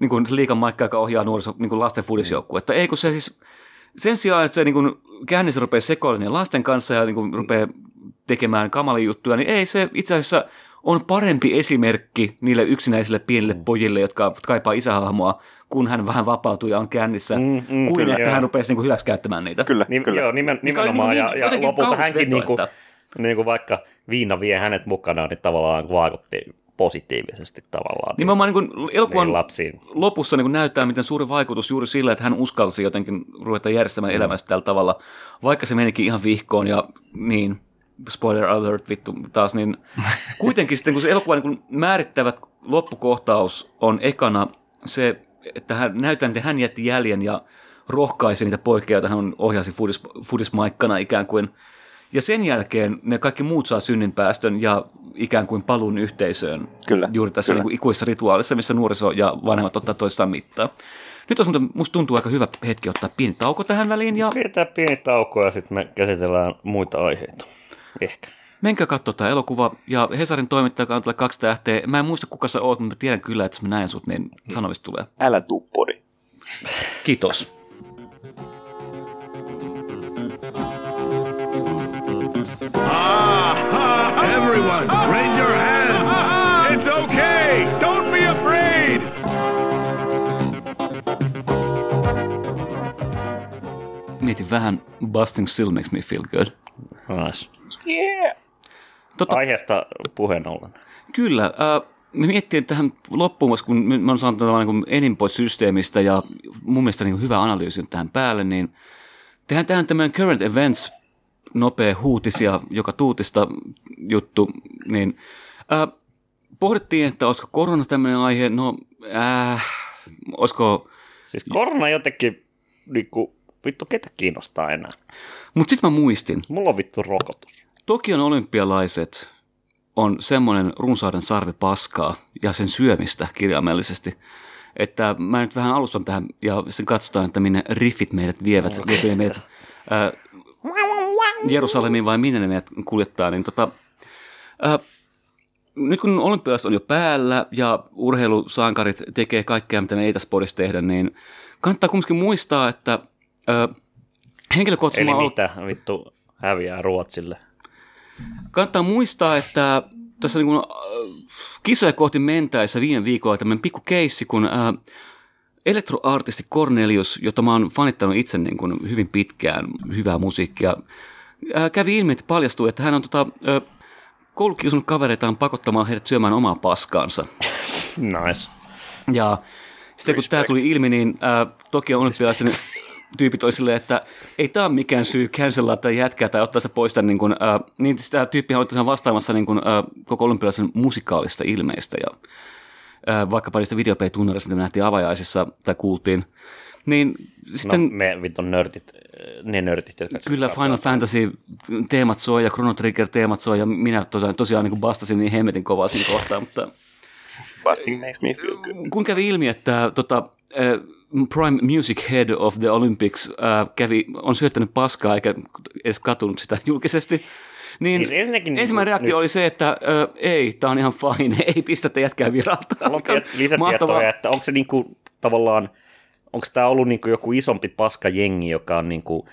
niin kuin se Liikan Maikka, joka ohjaa nuoriso, niin kuin lasten fudisjoukkuetta. Ei kun se siis, sen sijaan, että se niin kuin, käännissä rupeaa sekoilemaan lasten kanssa ja niin kuin, rupeaa tekemään kamalia juttuja, niin ei se itse asiassa on parempi esimerkki niille yksinäisille pienille pojille, jotka kaipaa isähahmoa, kun hän vähän vapautuu ja on kännissä, Mm, mm, kuin kyllä, että joo. hän rupeaisi niin kuin, hyväksikäyttämään niitä. Kyllä, Nim, kyllä. Joo, nimen, nimenomaan. ja, niin- ja jotenkin lopulta hänkin, veto, niinku, että- niinku vaikka Viina vie hänet mukanaan, niin tavallaan vaikutti positiivisesti tavallaan. Nimenomaan niin kuin elokuvan Niin lapsiin. lopussa niin kuin näyttää, miten suuri vaikutus juuri sillä, että hän uskalsi jotenkin ruveta järjestämään Mm. elämästä tällä tavalla, vaikka se menikin ihan vihkoon ja niin, spoiler alert vittu taas, niin kuitenkin sitten kun se elokuva niin kuin määrittävä loppukohtaus on ekana se, että hän näyttää, miten hän jätti jäljen ja rohkaisi niitä poikia, joita hän ohjasi fudis, fudismaikkana ikään kuin. Ja sen jälkeen ne kaikki muut saa synninpäästön ja ikään kuin paluun yhteisöön. Kyllä, Juuri tässä kyllä. niin kuin ikuisessa rituaalissa, missä nuoriso ja vanhemmat ottaa toistaan mittaa. Nyt olisi muuten, musta tuntuu aika hyvä hetki ottaa pieni tauko tähän väliin ja Pidetään pieni tauko ja sitten me käsitellään muita aiheita. Ehkä. menkää katsoa tämä elokuva. Ja Hesarin toimittaja antaa kaksi tähteä. Mä en muista kuka sä oot, mutta mä tiedän kyllä, että jos mä näen sut, niin sanomista tulee. Älä tuu podi. Kiitos. Mietin vähän Busting Still Makes Me Feel Good. Nice. Totta, Aiheesta puheen ollen. Kyllä. Äh, me miettiin tähän loppuun, kun me me on saanut tavallaan niin enin pois systeemistä ja mun mielestä niin hyvä analyysi on tähän päälle, niin tehdään tähän tämmöinen current events nopea huutisia, joka tuutista juttu, niin äh, pohdittiin, että olisiko korona tämmöinen aihe, no äh, olisiko, Siis korona jotenkin, niinku, vittu ketä kiinnostaa enää. mutta sitten mä muistin, Mulla on vittu rokotus. Tokion olympialaiset on semmoinen runsauden sarvi paskaa ja sen syömistä kirjaimellisesti, että mä nyt vähän alustan tähän ja sitten katsotaan, että minne riffit meidät vievät, okay. vievät meidät ää, Jerusalemiin vai minne ne meidät kuljettaa, niin tota, ää, nyt kun olympialaiset on jo päällä ja urheilusankarit tekee kaikkea, mitä me ei tässä podissa tehdä, niin kannattaa kumminkin muistaa, että ää, henkilökohtaisesti Eli oon ollut- mitä vittu häviää Ruotsille. Kannattaa muistaa, että tässä niin kuin, äh, kisoja kohti mentäessä viime viikolla tämmöinen pikku keissi, kun äh, elektroartisti Cornelius, jota mä oon fanittanut itse niin kuin hyvin pitkään, hyvää musiikkia, äh, kävi ilmi, että paljastui, että hän on tota, äh, koulukiusannut kavereitaan pakottamalla heidät syömään omaa paskaansa. Nice. Ja sitten kun tämä tuli ilmi, niin äh, toki olympialaisten tyypit oli silleen, että ei tämä ole mikään syy cancellaa tai jätkää tai ottaa se pois tämän, niin, kuin, äh, niin sitä tyyppiä oli vastaamassa niin kuin, äh, koko olympialaisen musikaalista ilmeistä ja äh, vaikkapa niistä videoplay-tunnereista, mitä me nähtiin avajaisissa tai kuultiin. Niin No, sitten, me vittu nörtit ne nörtit, jotka... Kyllä Final Fantasy teemat soi ja Chrono Trigger teemat soi ja minä tosiaan, tosiaan niin bastasin niin hemmetin kovaa siinä kohtaa, mutta Busting makes me feel good. kun kävi ilmi, että tota, äh, Prime Music Head of the Olympics äh, kävi, on syöttänyt paskaa eikä edes katunut sitä julkisesti, niin Siis ensinnäkin ensimmäinen nyt- reaktio oli se, että äh, ei, tämä on ihan fine, ei pistetä jätkää viralta. Lisätietoja, että onko se niinku tavallaan, onko tämä ollut niinku joku isompi paskajengi, joka on niinku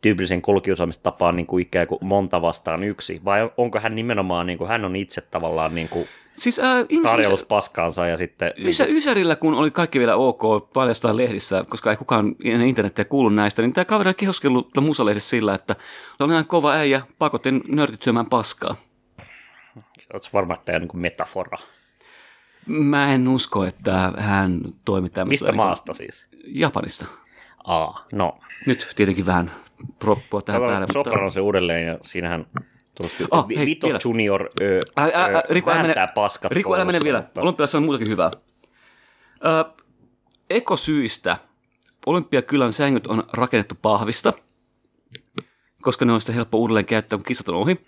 tyypillisen koulukiusaamistapaan niinku ikään kuin monta vastaan yksi, vai onko hän nimenomaan, niinku, hän on itse tavallaan niinku Siis äh, tarjollut paskaansa ja sitten... Ysä, Ysärillä, kun oli kaikki vielä ok paljastaa lehdissä, koska ei kukaan ennen internetiä kuulu näistä, niin tämä kaveri kehoskellut musalehdessä sillä, että se on ihan kova äijä, pakotin nörtit syömään paskaa. Oletko varma, että tämä on niinku metafora? Mä en usko, että hän toimi tämmöistä. Mistä maasta siis? Japanista. Aa, no. Nyt tietenkin vähän proppua tähän päälle. Katsotaan Sopranon se uudelleen ja siinähän tuosti Vi- hei, Vito vielä. Junior ö, Ä, ä, ä, ö, Riku, älä vääntää mene, paskat Riku, älä mene vielä. mutta- Olympiassa on muutakin hyvää. Ö, ekosyistä Olympiakylän sängyt on rakennettu pahvista, koska ne on sitten helppo uudelleen käyttää, kun kissat on ohi.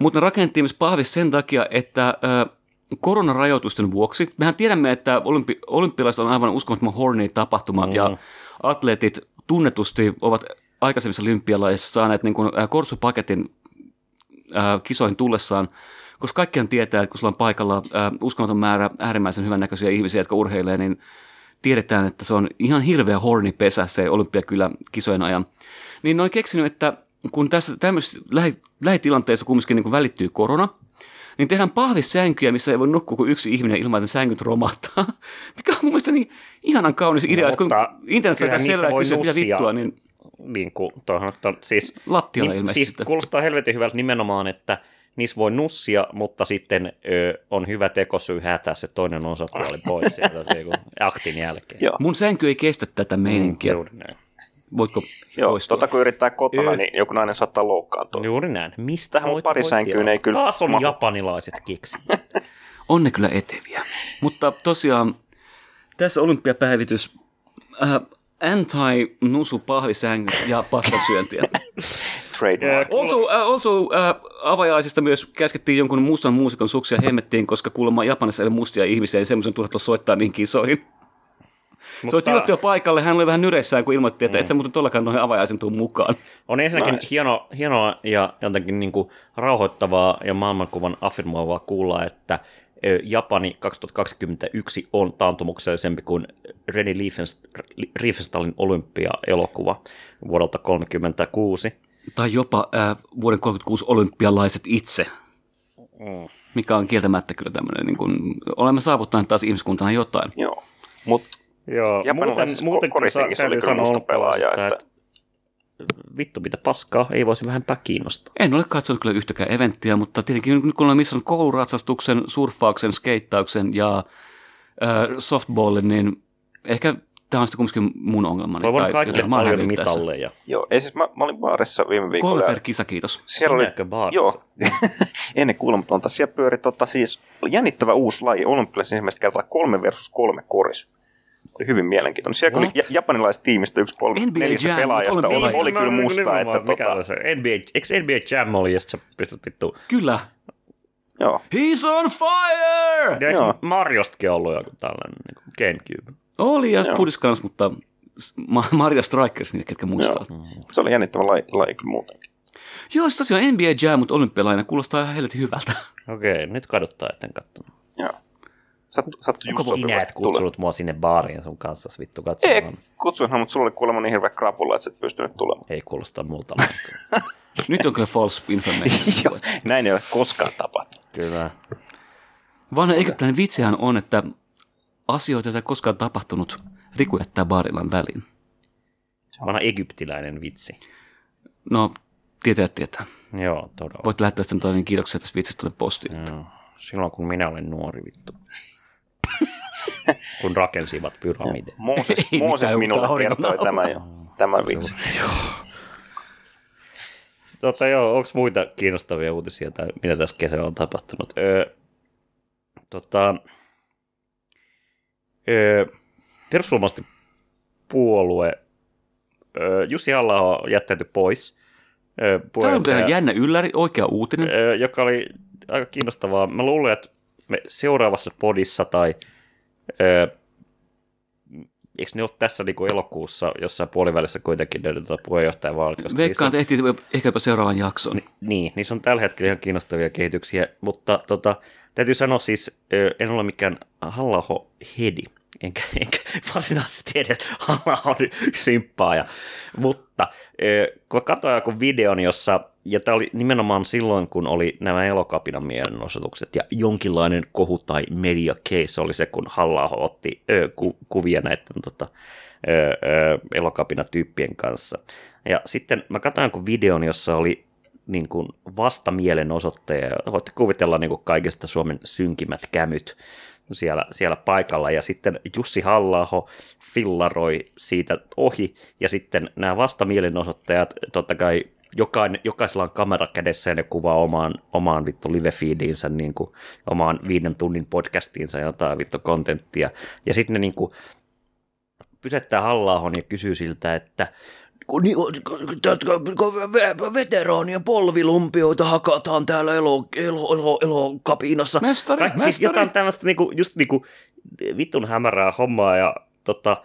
Mutta ne rakennettiin myös pahvista sen takia, että ö, koronarajoitusten vuoksi, mehän tiedämme, että olympi, olympialaiset on aivan uskomattoman horny tapahtuma, mm. ja atleetit tunnetusti ovat aikaisemmissa olympialaisissa saaneet niin kuin, ä, ää, kisoihin tullessaan, koska kaikkihan tietää, että kun sulla on paikalla ää, uskomaton määrä äärimmäisen hyvännäköisiä ihmisiä, jotka urheilee, niin tiedetään, että se on ihan hirveä horni pesä se olympiakylä kisojen ajan. Niin ne on keksinyt, että kun tässä tämmöisessä lähi, lähitilanteessa kumminkin niin välittyy korona, niin tehdään pahvissänkyjä, missä ei voi nukkua kuin yksi ihminen ilman, että sängyt romahtaa. Mikä on mun mielestä niin ihanan kaunis idea. No, kun sitä niissä selvää kysyä, mitä vittua, niin niin kuin, toihan, to, siis, lattialla niin, ilmeisesti. siis kuulostaa helvetin hyvältä nimenomaan, että niissä voi nussia, mutta sitten ö, on hyvä tekosyy häätää se toinen osapuoli pois sieltä kuin aktin jälkeen. Joo, Mun sänky ei kestä tätä meininkiä. Juuri näin. Voitko joo poistua? tota kun yrittää kotona, Ö. niin joku nainen saattaa loukkaantua. Juuri näin. Mistä Tähän voit- parisänkyyn voit ei kyllä Taas on mahu. japanilaiset keksi. On ne kyllä eteviä. Mutta tosiaan tässä olympiapäivitys äh, anti-nusu pahvisängy ja paskasyöntiä. Trademark. Also, äh, also äh, avajaisista myös käskettiin jonkun mustan muusikon suksia hemmettiin, koska kuulemma Japanissa ei ole mustia ihmisiä, niin semmoisen turha tulla soittaa niin kisoihin. Se oli tilattu jo paikalle, hän oli vähän nyreissään, kun ilmoitti, että mm. et sä muuten tollakaan noihin avajaisen tuu mukaan. On ensinnäkin Nice. hieno, hienoa ja jotenkin niin kuin rauhoittavaa ja maailmankuvan affirmoivaa kuulla, että Japani 2021 on taantumuksellisempi kuin Reni Riefenst- Riefenstahlin olympia-elokuva vuodelta 1936. Tai jopa äh, vuoden 36 olympialaiset itse. Mm. Mikä on kieltämättä kyllä tämmöinen, niin kuin, olemme saavuttaneet taas ihmiskuntana jotain. Joo, mutta Joo, muuten, muuten ko- korisjengissä oli kyllä pelaaja, olympialaisista, että vittu mitä paskaa, ei voisi vähempää kiinnostaa. En ole katsonut kyllä yhtäkään eventtiä, mutta tietenkin nyt kun olen missannut kouluratsastuksen, surffauksen, skeittauksen ja äh, softballin, niin ehkä tämä on sitten kumminkin mun ongelmani. Toivon Tai kaikille paljon hävinnyt tässä. mitalleja. joo, ei siis mä, mä olin baarissa viime viikolla. Kolme per kisa, kiitos. Siellä oli, joo, ennen kuulematonta. Siellä pyöri tota, siis jännittävä uusi laji, olympialaisen ensimmäistä kertaa kolme versus kolme koris. Oli hyvin mielenkiintoinen. Siellä oli What? ja- japanilaisesta tiimistä yksi kolme, neljästä Jam, pelaajasta oli, pelaajaa. oli kyllä musta, että tota, oli se? NBA, eikö NBA Jam oli, ja sit sä pystyt vittu... Kyllä. joo, He's on fire! Ja eikö Joo. Mariostakin ollut joku tällainen niin kuin Gamecube? Oli ja. Pudis kans, mutta Mario Strikers, niille ketkä muistaa. joo. Se oli jännittävä laji, laji kyllä muutenkin. Joo, se tosiaan NBA Jam, mutta olympialainen kuulostaa ihan helvetin hyvältä. Okei, nyt kaduttaa, etten kattonut. Joo. Sattu, sattu just Onko sinä et tulee. kutsunut mua sinne baariin sun kanssa vittu Ei, katsomaan? kutsuinhan, mutta sulla oli kuulemma niin hirveä krapulla, että sä et pystynyt tulemaan. Ei kuulosta multa. Nyt on kyllä false information. Joo, näin ei ole koskaan tapahtunut. Kyllä. Vanha egyptiläinen vitsihän on, että asioita, joita ei koskaan tapahtunut, Riku jättää baarillaan väliin. Vanha egyptiläinen vitsi. No, tietäjät tietää. Joo, todella. Voit lähettää sitten toinen kiitoksia tästä vitsistä tuonne postiin. Joo. Silloin kun minä olen nuori vittu. kun rakensivat pyramidin. Mooses, Ei Mooses minulle kertoi tämän jo, tämän vitsi. Tota joo, onko muita kiinnostavia uutisia, tai mitä tässä kesällä on tapahtunut? Öö, tota, öö, perussuomalaisten puolue ö, Jussi halla jättäytyi pois. Ö, Tämä on jännä ylläri, oikea uutinen. Ö, joka oli aika kiinnostavaa. Mä luulen, että me seuraavassa podissa tai ö, eikö ne ole tässä niin elokuussa jossain puolivälissä kuitenkin ne tuota puheenjohtajavaalit? Veikkaan tehtiin ehkä jopa seuraavan jakson. niin, niissä on tällä hetkellä ihan kiinnostavia kehityksiä, mutta tota, täytyy sanoa siis, en ole mikään halla hedi, enkä, enkä varsinaisesti edes halla symppaaja, mutta ö, kun katsoin joku videon, jossa, ja tämä oli nimenomaan silloin, kun oli nämä elokapinan mielenosoitukset, ja jonkinlainen kohu tai media case oli se, kun halla otti ö, ku, kuvia näiden tota, ö, ö, elokapinatyyppien kanssa. Ja sitten mä katsoin jonkun videon, jossa oli niin kuin vastamielenosoittaja. Voitte kuvitella niin kuin kaikista Suomen synkimmät kämyt siellä, siellä paikalla. Ja sitten Jussi halla fillaroi siitä ohi. Ja sitten nämä vastamielenosoittajat, totta kai jokain, jokaisella on kamera kädessä ja ne kuvaa omaan, omaan vittu live-feediinsä, niin kuin, omaan viiden tunnin podcastiinsa jotain vittu kontenttia. Ja sitten ne niin kuin, pysäyttää halla ja kysyy siltä, että kun, niin, kun, kun, kun ve- veteraanien polvilumpioita hakataan täällä elo, elo, elo, elokapinassa. Mestari, Kaik- siis mestari. jotain tämmöistä niinku, just niinku vitun hämärää hommaa ja tota,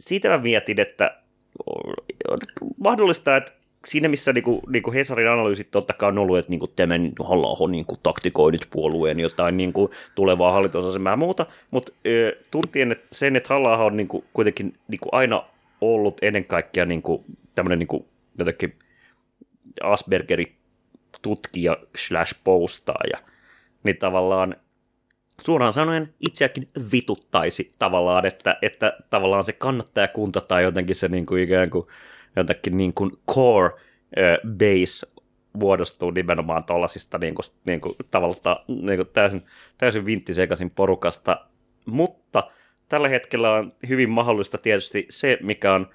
siitä mä mietin, että on mahdollista, että siinä missä niinku, niinku Hesarin analyysit totta kai on ollut, että niinku tämä halla niinku taktikoi nyt puolueen jotain niinku tulevaa hallitusasemaa ja muuta, mutta tuntien että sen, että halla on niinku, kuitenkin niinku aina ollut ennen kaikkea niinku, tämmöinen niinku, jotenkin Aspergeri tutkija slash postaaja, niin tavallaan suoraan sanoen itseäkin vituttaisi tavallaan, että, että tavallaan se kannattajakunta tai jotenkin se niin kuin ikään kuin jotenkin niin kuin core base muodostuu nimenomaan tuollaisista niin kuin, niin kuin, niin kuin täysin, täysin vinttisekaisin porukasta, mutta tällä hetkellä on hyvin mahdollista tietysti se, mikä on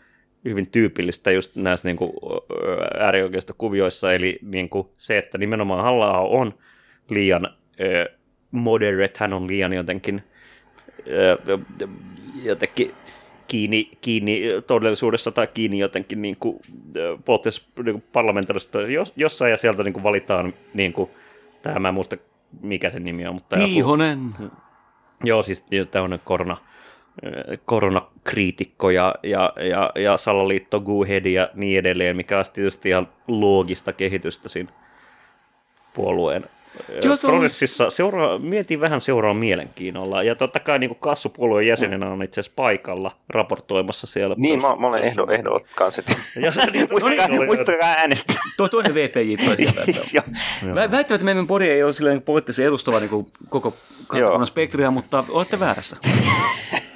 hyvin tyypillistä just näissä niin kuin, äärioikeista kuvioissa, eli niin kuin se, että nimenomaan halla on liian moderate, hän on liian jotenkin jotenkin kiinni, kiinni todellisuudessa tai kiinni jotenkin niin kuin, niin kuin parlamentaarista jos, jossain ja sieltä niin kuin valitaan niin kuin, tämä mä en muista mikä se nimi on, mutta joku- Tiihonen. Joo, siis tämmöinen korona, koronakriitikko ja, ja, ja, ja salaliitto, Guhead ja niin edelleen, mikä on tietysti ihan loogista kehitystä siinä puolueen Joo, se on- prosessissa. Seuraa, mietin vähän seuraa mielenkiinnolla. Ja totta kai niin kassupuolueen jäsenenä on itse asiassa paikalla raportoimassa siellä. Niin, mä, mä olen ehdo, ehdo kanssa. Ja se, niin, Muistakaa, no niin, muistakaa äänestää. Tuo toinen VPJ toi sieltä. että- Joo. Vä- Väittävät, että meidän podi ei ole silleen poliittisesti edustava niin koko kansakunnan spektriä, mutta olette väärässä.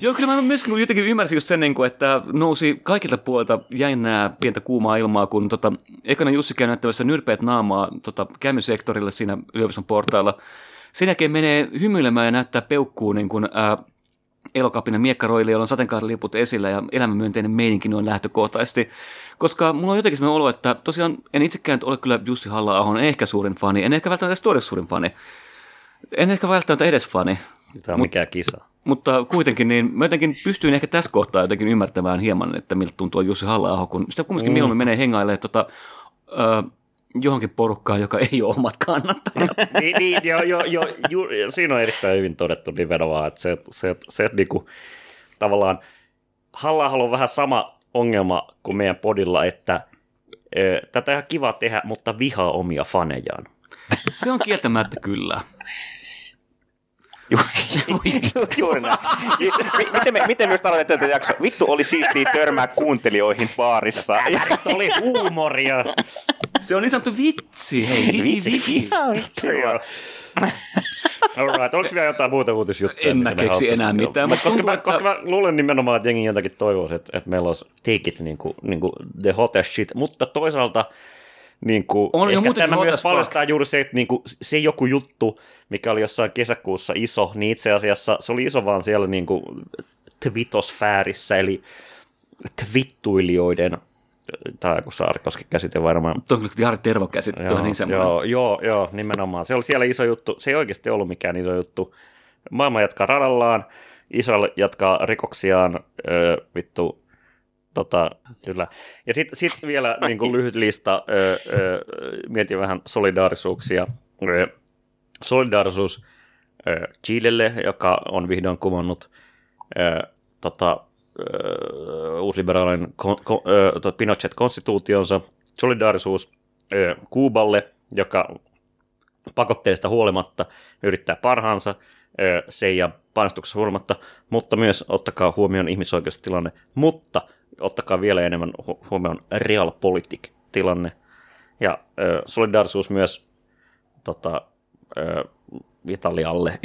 Joo, kyllä mä myöskin jotenkin ymmärsin just sen, niin kuin, että nousi kaikilta puolilta jännää pientä kuumaa ilmaa, kun tota, ekana Jussi käy näyttämässä nyrpeät naamaa tota, kämysektorille siinä yliopiston portailla. Sen jälkeen menee hymyilemään ja näyttää peukkuu niin kuin, ää, elokapinan miekkaroille, jolla on sateenkaariliput esillä ja elämänmyönteinen meininki noin lähtökohtaisesti. Koska mulla on jotenkin sellainen olo, että tosiaan en itsekään ole kyllä Jussi halla ehkä suurin fani, en ehkä välttämättä edes suurin fani. En ehkä välttämättä edes fani, Tämä on mikään kisa. Mutta kuitenkin niin mä jotenkin pystyin ehkä tässä kohtaa jotenkin ymmärtämään hieman, että miltä tuntuu Jussi halla kun sitä kumminkin mm. mieluummin menee hengailemaan tota, ö, johonkin porukkaan, joka ei ole omat kannattajat. niin, niin jo, jo, jo, ju, siinä on erittäin hyvin todettu nimenomaan, että se, se, se niinku, tavallaan halla on vähän sama ongelma kuin meidän podilla, että ö, tätä on ihan kiva tehdä, mutta vihaa omia fanejaan. Se on kieltämättä kyllä. Ju- ju- Juuri näin. Mi- Miten, me, miten myös aloitetaan tätä jaksoa? Vittu oli siistiä törmää kuuntelijoihin baarissa. Se oli huumoria. Se on niin sanottu vitsi, hei, vitsi, vitsi. Joo. Alright, oliko vielä jotain muuta uutisjuttuja? En mä me keksi enää mitään, mutta Koska, tuntuu, mä, että- koska mä luulen nimenomaan, että jengi jotakin toivoisi, että, että meillä olisi take it niin kuin, niin kuin the hottest shit, mutta toisaalta niin kuin, On jo ehkä muutenkin tämä myös fuck. paljastaa juuri se, että niin kuin, se joku juttu, mikä oli jossain kesäkuussa iso, niin itse asiassa se oli iso vaan siellä niin kuin twitosfäärissä, eli twittuilijoiden, tai kun Saarikoski käsite varmaan Tuo on kyllä Jari Tervo käsittää, tuo on niin semmoinen. Joo, joo, joo, nimenomaan. Se oli siellä iso juttu. Se ei oikeasti ollut mikään iso juttu. Maailma jatkaa radallaan, Israel jatkaa rikoksiaan, öö, vittu, Tota, kyllä. Ja sitten sit vielä niin kuin lyhyt lista, ö, ö, mietin vähän solidaarisuuksia. Ö, solidaarisuus ö, Chilelle, joka on vihdoin kumonnut ö, tota, ö, uusliberaalin kon, kon, ö, tota Pinochet-konstituutionsa. Solidaarisuus ö, Kuuballe, joka pakotteista huolimatta yrittää parhaansa ö, sen ja painostuksessa huolimatta, mutta myös ottakaa huomioon ihmisoikeustilanne, mutta ottakaa vielä enemmän hu- huomioon realpolitik-tilanne. Ja ö, solidaarisuus myös tota, ö, Italialle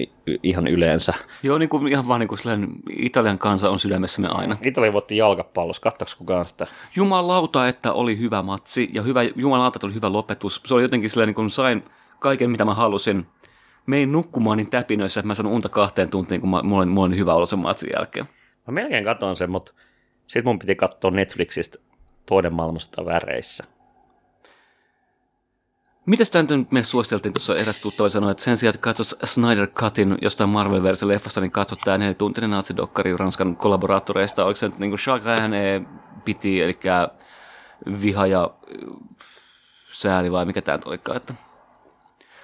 ihan yleensä. Joo, niin kuin, ihan vaan niin kuin sellainen Italian kansa on sydämessämme aina. Italia voitti jalkapallossa, katsoiko kukaan sitä? Jumalauta, että oli hyvä matsi ja hyvä, jumalauta, että oli hyvä lopetus. Se oli jotenkin sellainen, kun sain kaiken, mitä mä halusin. Mein nukkumaan niin täpinöissä, että mä sanon unta kahteen tuntiin, kun mä, mulla, oli, mulla oli hyvä olo sen matsin jälkeen. Mä melkein katson sen, mutta sitten mun piti katsoa Netflixistä toinen maailmasta väreissä. Mitäs tämä nyt meille suositeltiin tuossa eräs tuttava sanoi, että sen sijaan, että katsos Snyder Cutin jostain marvel leffasta, niin katsot tämä nelituntinen natsidokkari Ranskan kollaboraattoreista. Oliko se nyt niin kuin Chagrin eh, piti, eli viha ja äh, sääli vai mikä tämä nyt olikaan, että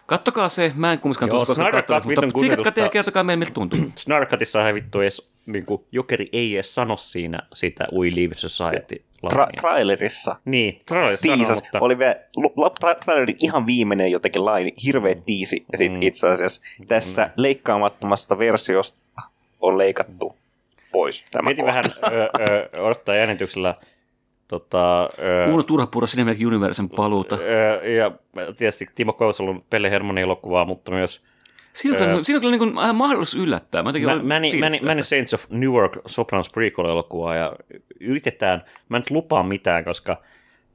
Kattokaa se, mä en kumminkaan tuossa koskaan katsonut, Cut mutta klikatkaa kunnioitusta. ja kertokaa meille, miltä tuntuu. Snarkatissa ei vittu edes, niin kuin, jokeri ei edes sano siinä sitä We Live Society. Tra- trailerissa niin, trailerissa sanoo, mutta oli vielä tra- trailerin ihan viimeinen jotenkin laini, hirveä tiisi, ja sitten Mm. itse asiassa tässä leikkaamattomasta versiosta on leikattu pois tämä mietin kohta. vähän ö, ö, odottaa jännityksellä tota, ö, Uno Turhapuro Cinematic Universen paluuta. ö, ja tietysti Timo Kousalon Pelle Hermanin elokuvaa, mutta myös Siinä on, Öö. kyllä, siinä on kyllä niin kuin, mahdollisuus yllättää. Mä, jotenkin Mä, olen Many, fiilis Many, tästä. Many Saints of Newark Sopranos prequel-elokuvaa ja yritetään, mä en nyt lupaa mitään, koska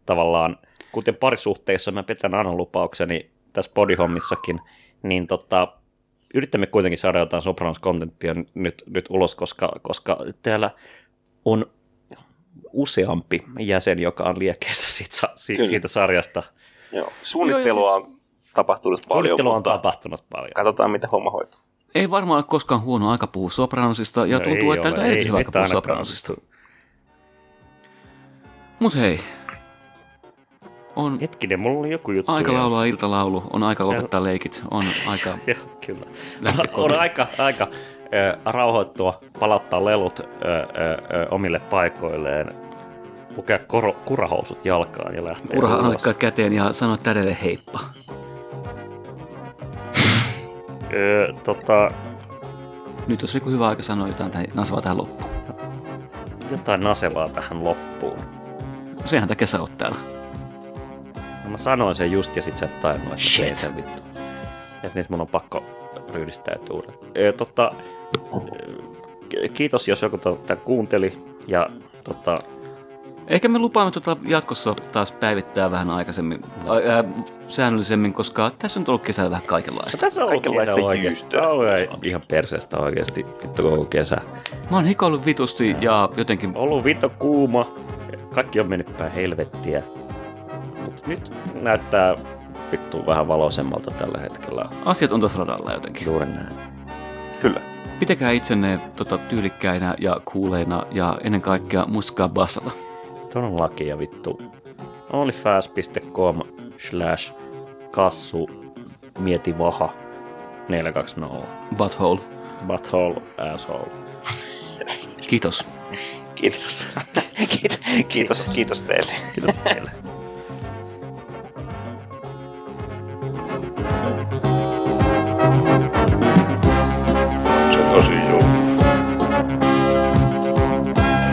tavallaan, kuten parisuhteissa mä petän aina lupaukseni tässä bodyhommissakin, niin tota, yritämme kuitenkin saada jotain Sopranos-kontenttia nyt, nyt ulos, koska, koska täällä on useampi jäsen, joka on liekeessä siitä, sa- si- Kyllä. siitä sarjasta. Joo. Suunnittelua on tapahtunut paljon, Suunnittelu on tapahtunut paljon. katsotaan, miten homma hoituu. Ei varmaan ole koskaan huono aika puhua Sopranosista, ja No tuntuu, ei että ole, tämä on erityisen ei hyvä nyt aika puhua. Sopranosista. Mutta hei, on Hetkinen, mulla oli joku juttu. aika laulua iltalaulu, on aika lopettaa leikit, on aika... Joo, kyllä. On aika, aika ö, rauhoittua, palauttaa lelut ö, ö, ö, omille paikoilleen, pukea kurahousut jalkaan ja lähteä Kurha hansikkaat käteen ja sanoa tädelle heippa. Ö, tota, Nyt olisi hyvä aika sanoa jotain tähän, nasvaa tähän loppuun. jotain nasevaa tähän loppuun. Sehän takia sä oot täällä. No mä sanoin sen just ja sit sä et tainnut, että Shit. sen vittu. Et nyt mun on pakko ryhdistäytyä uudelleen. Ö, tota, kiitos jos joku tämän kuunteli ja tota, Ehkä me lupaamme tuota jatkossa taas päivittää vähän aikaisemmin, ää, ää, säännöllisemmin, koska tässä on ollut kesällä vähän kaikenlaista. Tässä on ollut Kaikenlaista jyystöä. Ihan perseestä oikeasti vittu koko kesä. Mä oon hikoillut vitusti ja jotenkin Ollut vittu kuuma, kaikki on mennyt päin helvettiä. Mutta nyt näyttää vittu vähän valoisemmalta tällä hetkellä. asiat on tuossa radalla jotenkin. Juuri näin. Kyllä. Pitäkää itsenne tota, tyylikkäinä ja kuuleina ja ennen kaikkea muistakaa bassata. Todellakin ja vittu. onlyfans.com slash kassu mieti vaha 420 Butthole. butthole asshole. Kiitos. Kiitos. kiitos, kiitos, kiitos teille. Kiitos teille.